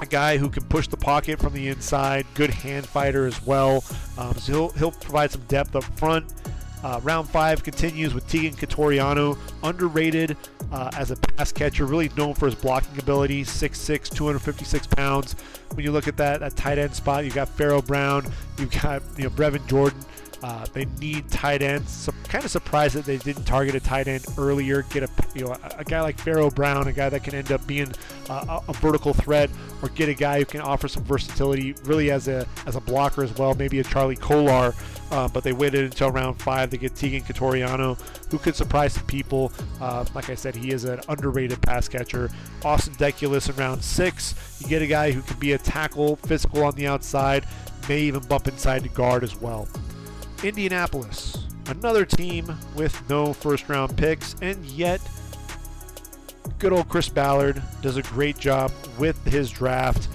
a guy who can push the pocket from the inside, good hand fighter as well. Um, so he'll, he'll provide some depth up front. Uh, round five continues with Teagan Quitoriano, underrated uh, as a pass catcher, really known for his blocking ability, 6'6", 256 pounds. When you look at that, that tight end spot, you've got Pharaoh Brown, you've got you know Brevin Jordan, uh, they need tight ends. So kind of surprised that they didn't target a tight end earlier. Get a you know a, a guy like Pharaoh Brown, a guy that can end up being uh, a, a, vertical threat, or get a guy who can offer some versatility, really as a as a blocker as well. Maybe a Charlie Kolar. Uh, but they waited until round five to get Teagan Quitoriano, who could surprise some people. Uh, like I said, he is an underrated pass catcher. Austin Deculus in round six. You get a guy who can be a tackle, physical on the outside, may even bump inside to guard as well. Indianapolis, another team with no first round picks, and yet good old Chris Ballard does a great job with his draft.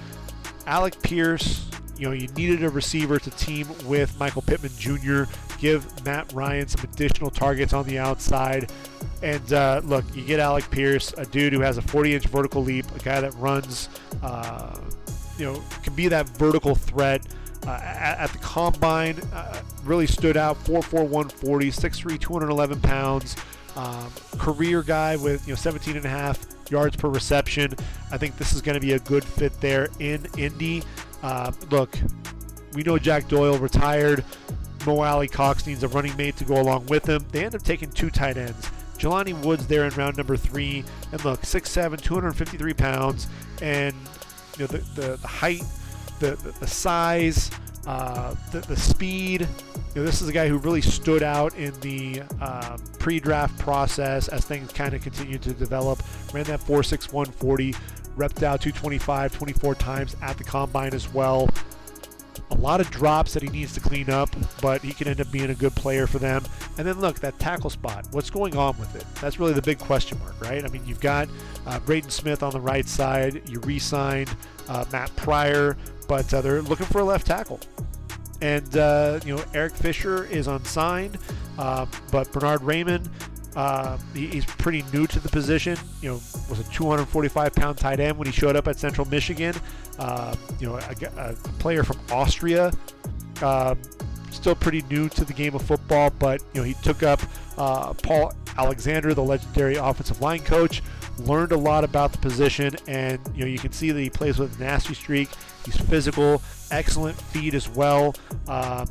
Alec Pierce, you know, you needed a receiver to team with Michael Pittman Jr., give Matt Ryan some additional targets on the outside. And uh, look, you get Alec Pierce, a dude who has a 40 inch vertical leap, a guy that runs, uh, you know, can be that vertical threat at, at, the combine. Uh, really stood out 4'4", 140, 6'3", 211 pounds. Um, career guy with you know 17 and a half yards per reception. I think this is going to be a good fit there in Indy. Uh, look, we know Jack Doyle retired. Mo Alie-Cox needs a running mate to go along with him. They end up taking two tight ends. Jelani Woods there in round number three. And look, 6'7, 253 pounds. And you know the, the, the height, the, the, size, uh, the, the speed. You know, this is a guy who really stood out in the um, pre-draft process as things kind of continued to develop. Ran that 4.61 40, repped out 225 24 times at the combine as well. A lot of drops that he needs to clean up, but he can end up being a good player for them. And then look, that tackle spot. What's going on with it? That's really the big question mark, right? I mean, you've got uh, Braden Smith on the right side. You re-signed uh, Matt Pryor, but uh, they're looking for a left tackle. And uh, you know, Eric Fisher is unsigned, uh, but Bernhard Raimann, uh, he, he's pretty new to the position. You know, was a 245 pound tight end when he showed up at Central Michigan. Uh, you know, a, a, player from Austria. Um, still pretty new to the game of football, but you know he took up uh, Paul Alexander, the legendary offensive line coach, learned a lot about the position, and you know you can see that he plays with a nasty streak. He's physical, excellent feet as well. Um,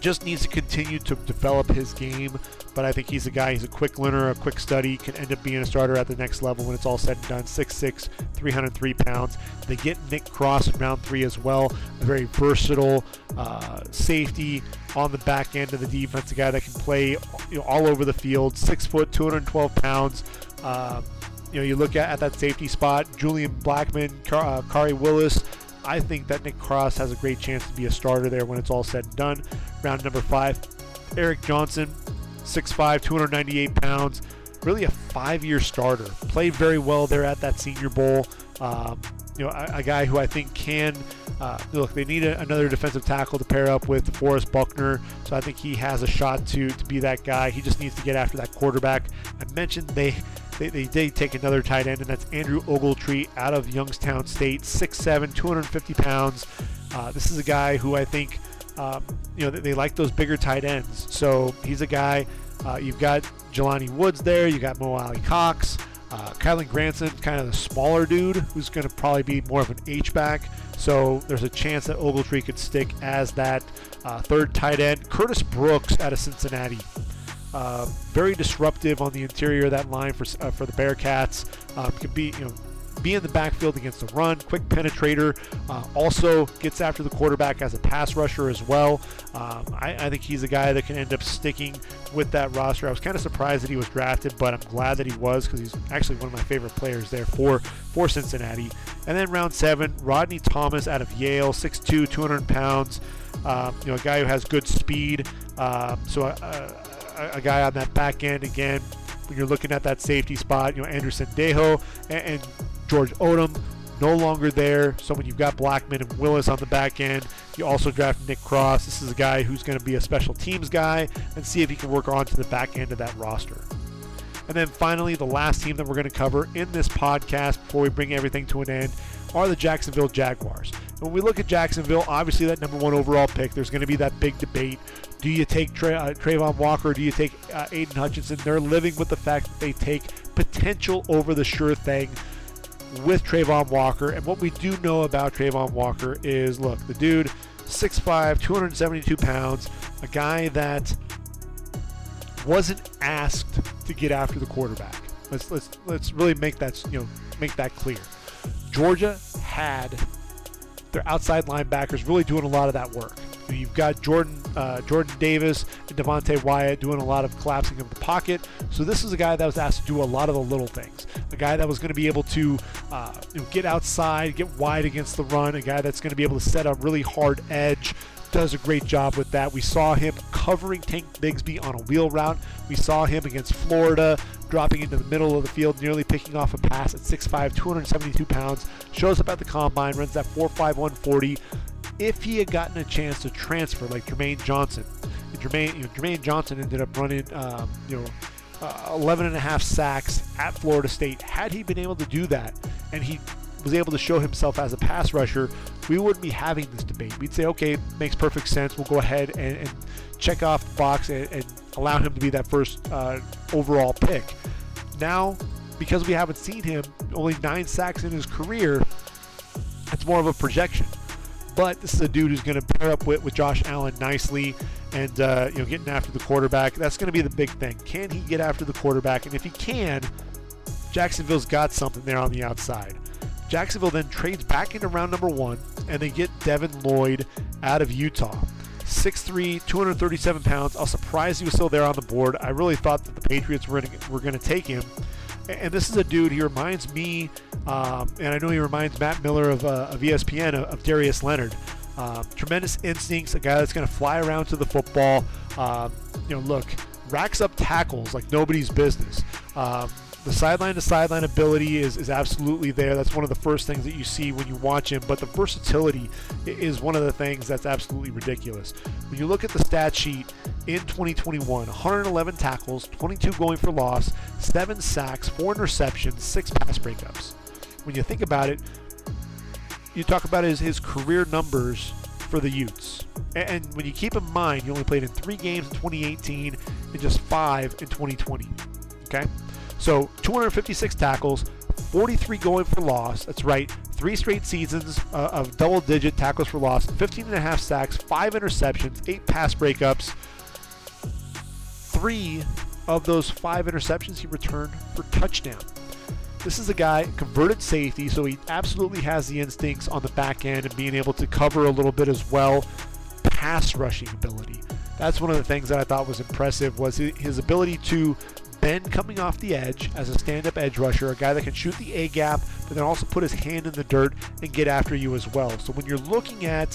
just needs to continue to develop his game but I think he's a guy, he's a quick learner, a quick study, can end up being a starter at the next level when it's all said and done. 6'6, 303 pounds. They get Nick Cross in round three as well, a very versatile uh, safety on the back end of the defense, a guy that can play you know, all over the field, six foot, 212 pounds. Uh, you know, you look at, at that safety spot, Julian Blackmon, Car- uh, Khari Willis, I think that Nick Cross has a great chance to be a starter there when it's all said and done. Round number five, Eric Johnson, 6'5, 298 pounds. Really a five-year starter. Played very well there at that Senior Bowl. Um, you know, a, a, guy who I think can uh, look. They need a, another defensive tackle to pair up with Forrest Buckner, so I think he has a shot to to be that guy. He just needs to get after that quarterback. I mentioned they. They, they did take another tight end, and that's Andrew Ogletree out of Youngstown State, 6'7, 250 pounds. Uh, this is a guy who I think um, you know, they, they, like those bigger tight ends. So he's a guy. Uh, you've got Jelani Woods there. You got Mo Alie-Cox. Uh, Kylen Granson, kind of the smaller dude, who's going to probably be more of an H back. So there's a chance that Ogletree could stick as that uh, third tight end. Curtis Brooks out of Cincinnati. Uh, very disruptive on the interior of that line for uh, for the Bearcats. Um, could be you know be in the backfield against the run, quick penetrator, uh, also gets after the quarterback as a pass rusher as well. Um, I, I, think he's a guy that can end up sticking with that roster. I was kind of surprised that he was drafted, but I'm glad that he was because he's actually one of my favorite players there for, for Cincinnati. And then round seven, Rodney Thomas out of Yale, 6'2, 200 pounds. Um, you know, a guy who has good speed. Um, so a, a, a guy on that back end again when you're looking at that safety spot, you know, Andrew Sendejo and, and George Odum no longer there. So when you've got Blackmon and Willis on the back end, you also draft Nick Cross. This is a guy who's going to be a special teams guy and see if he can work on to the back end of that roster. And then finally, the last team that we're going to cover in this podcast before we bring everything to an end are the Jacksonville Jaguars. When we look at Jacksonville, obviously that number one overall pick, there's going to be that big debate. Do you take Tra- uh, Travon Walker? Or do you take uh, Aidan Hutchinson? They're living with the fact that they take potential over the sure thing with Travon Walker. And what we do know about Travon Walker is look, the dude, 6'5, 272 pounds, a guy that wasn't asked to get after the quarterback. Let's let's let's really make that you know make that clear. Georgia had their outside linebackers really doing a lot of that work. You've got Jordan uh, Jordan Davis and Devonte Wyatt doing a lot of collapsing of the pocket. So this is a guy that was asked to do a lot of the little things. A guy that was going to be able to uh, you know, get outside, get wide against the run. A guy that's going to be able to set a really hard edge. Does a great job with that. We saw him covering Tank Bigsby on a wheel route. We saw him against Florida dropping into the middle of the field, nearly picking off a pass at 6'5, 272 pounds. Shows up at the combine, runs that 4'5, 140 if he had gotten a chance to transfer like Jermaine Johnson. Jermaine, you know, Jermaine Johnson ended up running, um, you know, uh, 11 and a half sacks at Florida State. Had he been able to do that, and he was able to show himself as a pass rusher, we wouldn't be having this debate. We'd say, okay, makes perfect sense. We'll go ahead and, and check off the box and, and, allow him to be that first uh, overall pick. Now, because we haven't seen him, only nine sacks in his career, it's more of a projection. But this is a dude who's going to pair up with, with Josh Allen nicely. and uh, you know getting after the quarterback. That's going to be the big thing. Can he get after the quarterback? And if he can, Jacksonville's got something there on the outside. Jacksonville then trades back into round number one, and they get Devin Lloyd out of Utah. 6'3", 237 pounds. I'll surprise he was still there on the board. I really thought that the Patriots were were going to take him. And this is a dude, he reminds me, um, and I know he reminds Matt Miller of, uh, of ESPN, of, Darius Leonard. Um, tremendous instincts, a guy that's going to fly around to the football. Um, you know, look, racks up tackles like nobody's business. Um, the sideline to sideline ability is, is absolutely there. That's one of the first things that you see when you watch him. But the versatility is one of the things that's absolutely ridiculous. When you look at the stat sheet in 2021, 111 tackles, 22 going for loss, 7 sacks, 4 interceptions, 6 pass breakups. When you think about it, you talk about his, his career numbers for the Utes. And when you keep in mind, he only played in three games in 2018 and just five in 2020. Okay? So 256 tackles, 43 going for loss. That's right, three straight seasons uh, of double digit tackles for loss, 15 and a half sacks, five interceptions, eight pass breakups. Three of those five interceptions he returned for touchdown. This is a guy converted safety, so he absolutely has the instincts on the back end and being able to cover a little bit as well. Pass rushing ability. That's one of the things that I thought was impressive was his ability to Ben coming off the edge as a stand-up edge rusher, a guy that can shoot the A gap, but then also put his hand in the dirt and get after you as well. So when you're looking at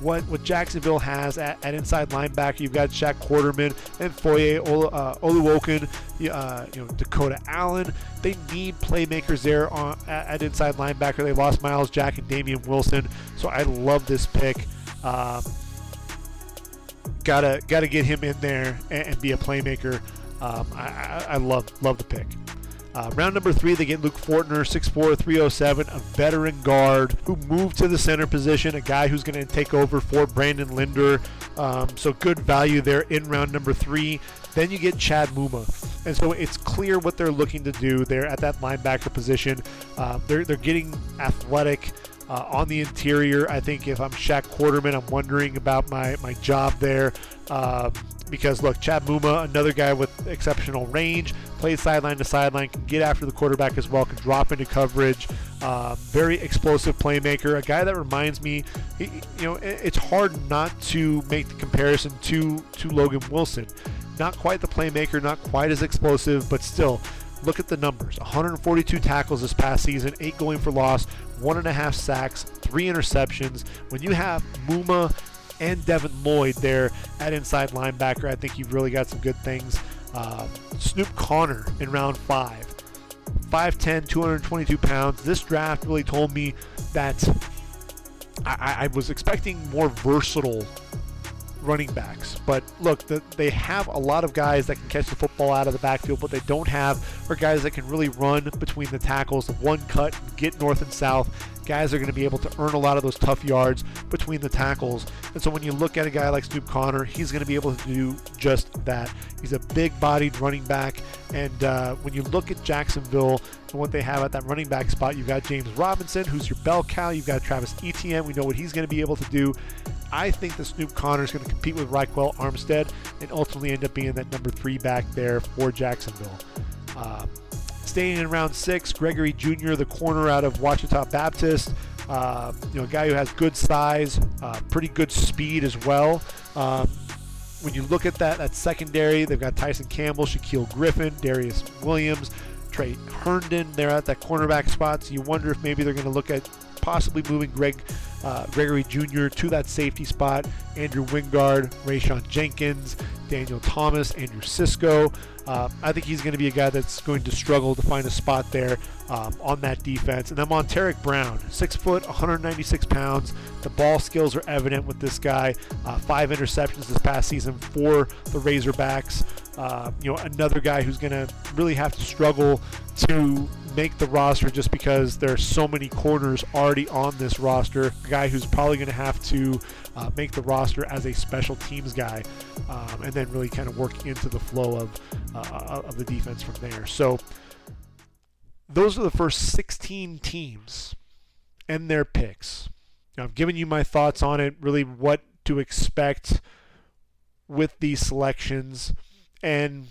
what, what Jacksonville has at, at inside linebacker, you've got Shaq Quarterman and Foye uh, Oluokun, uh, you know Dakota Allen. They need playmakers there on, at, at, inside linebacker. They lost Myles Jack and Damien Wilson, so I love this pick. Um, gotta gotta get him in there and, and be a playmaker. Um, I, I, love love the pick. Uh, round number three, they get Luke Fortner, 6'4", 307, a veteran guard who moved to the center position, a guy who's going to take over for Brandon Linder. Um, so good value there in round number three. Then you get Chad Muma. And so it's clear what they're looking to do there at that linebacker position. Uh, they're, they're getting athletic. Uh, on the interior, I think if I'm Shaq Quarterman, I'm wondering about my, my job there. Um, because look, Chad Muma, another guy with exceptional range, plays sideline to sideline, can get after the quarterback as well, can drop into coverage. Um, very explosive playmaker, a guy that reminds me. You know, it's hard not to make the comparison to to Logan Wilson. Not quite the playmaker, not quite as explosive, but still. Look at the numbers 142 tackles this past season, eight going for loss, one and a half sacks, three interceptions. When you have Muma and Devin Lloyd there at inside linebacker. I think you've really got some good things. Uh, Snoop Conner in round five. 5'10, 222 pounds. This draft really told me that I, I was expecting more versatile running backs. But look, the, they have a lot of guys that can catch the football out of the backfield, but they don't have are guys that can really run between the tackles, one cut, get north and south. Guys are going to be able to earn a lot of those tough yards between the tackles. And so when you look at a guy like Snoop Conner, he's going to be able to do just that. He's a big bodied running back. And uh, when you look at Jacksonville and what they have at that running back spot, you've got James Robinson, who's your bell cow. You've got Travis Etienne. We know what he's going to be able to do. I think that Snoop Conner is going to compete with Ryquell Armstead and ultimately end up being that number three back there for Jacksonville. Uh, staying in round six, Gregory Jr., the corner out of Ouachita Baptist. Uh, you know, a guy who has good size, uh, pretty good speed as well. Um, when you look at that, that secondary, they've got Tyson Campbell, Shaquill Griffin, Darius Williams, Trey Herndon. They're at that cornerback spot. So you wonder if maybe they're going to look at possibly moving Greg uh, Gregory Jr. to that safety spot. Andrew Wingard, Rayshawn Jenkins, Daniel Thomas, Andre Cisco. Uh, I think he's going to be a guy that's going to struggle to find a spot there um, on that defense. And then Montaric Brown, six foot, 196 pounds. The ball skills are evident with this guy. Uh, five interceptions this past season for the Razorbacks. Uh, you know, another guy who's going to really have to struggle to make the roster just because there are so many corners already on this roster. A guy who's probably going to have to uh, make the roster as a special teams guy, um, and then really kind of work into the flow of uh, of the defense from there. So those are the first 16 teams and their picks. Now, I've given you my thoughts on it, really what to expect with these selections. And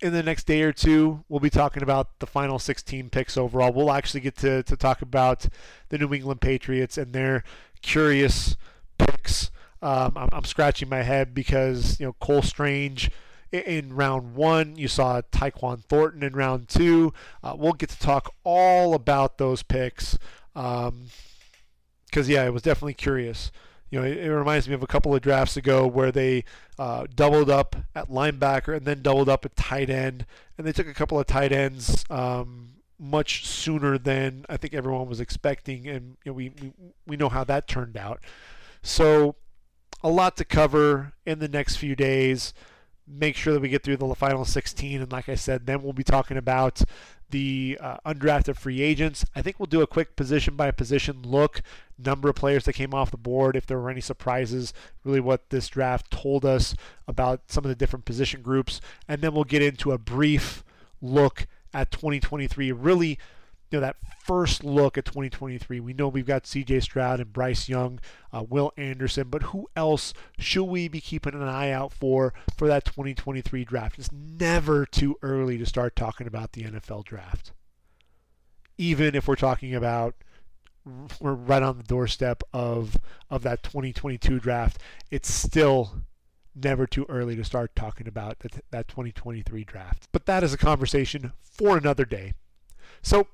in the next day or two, we'll be talking about the final 16 picks overall. We'll actually get to, to talk about the New England Patriots and their curious picks. Um, I'm, I'm, scratching my head because, you know, Cole Strange in, round one, you saw Tyquan Thornton in round two. Uh, we'll get to talk all about those picks because, um, yeah, it was definitely curious you know, it, it, reminds me of a couple of drafts ago where they uh, doubled up at linebacker and then doubled up at tight end, and they took a couple of tight ends um, much sooner than I think everyone was expecting, and you know, we, we we know how that turned out. So, a lot to cover in the next few days. Make sure that we get through the final 16, and like I said, then we'll be talking about the uh, undrafted free agents. I think we'll do a quick position by position look, number of players that came off the board, if there were any surprises, really what this draft told us about some of the different position groups, and then we'll get into a brief look at 2023, really you know that first look at 2023. We know we've got C.J. Stroud and Bryce Young, uh, Will Anderson, but who else should we be keeping an eye out for for that 2023 draft? It's never too early to start talking about the NFL draft, even if we're talking about we're right on the doorstep of of that 2022 draft. It's still never too early to start talking about that, that 2023 draft. But that is a conversation for another day. So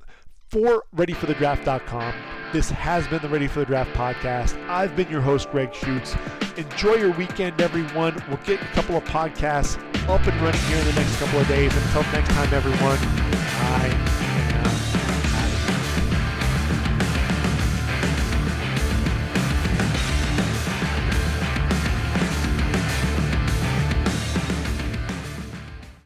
for ReadyForTheDraft.com. This has been the Ready for the Draft podcast. I've been your host, Greg Schutz. Enjoy your weekend, everyone. We'll get a couple of podcasts up and running here in the next couple of days. Until next time, everyone, bye.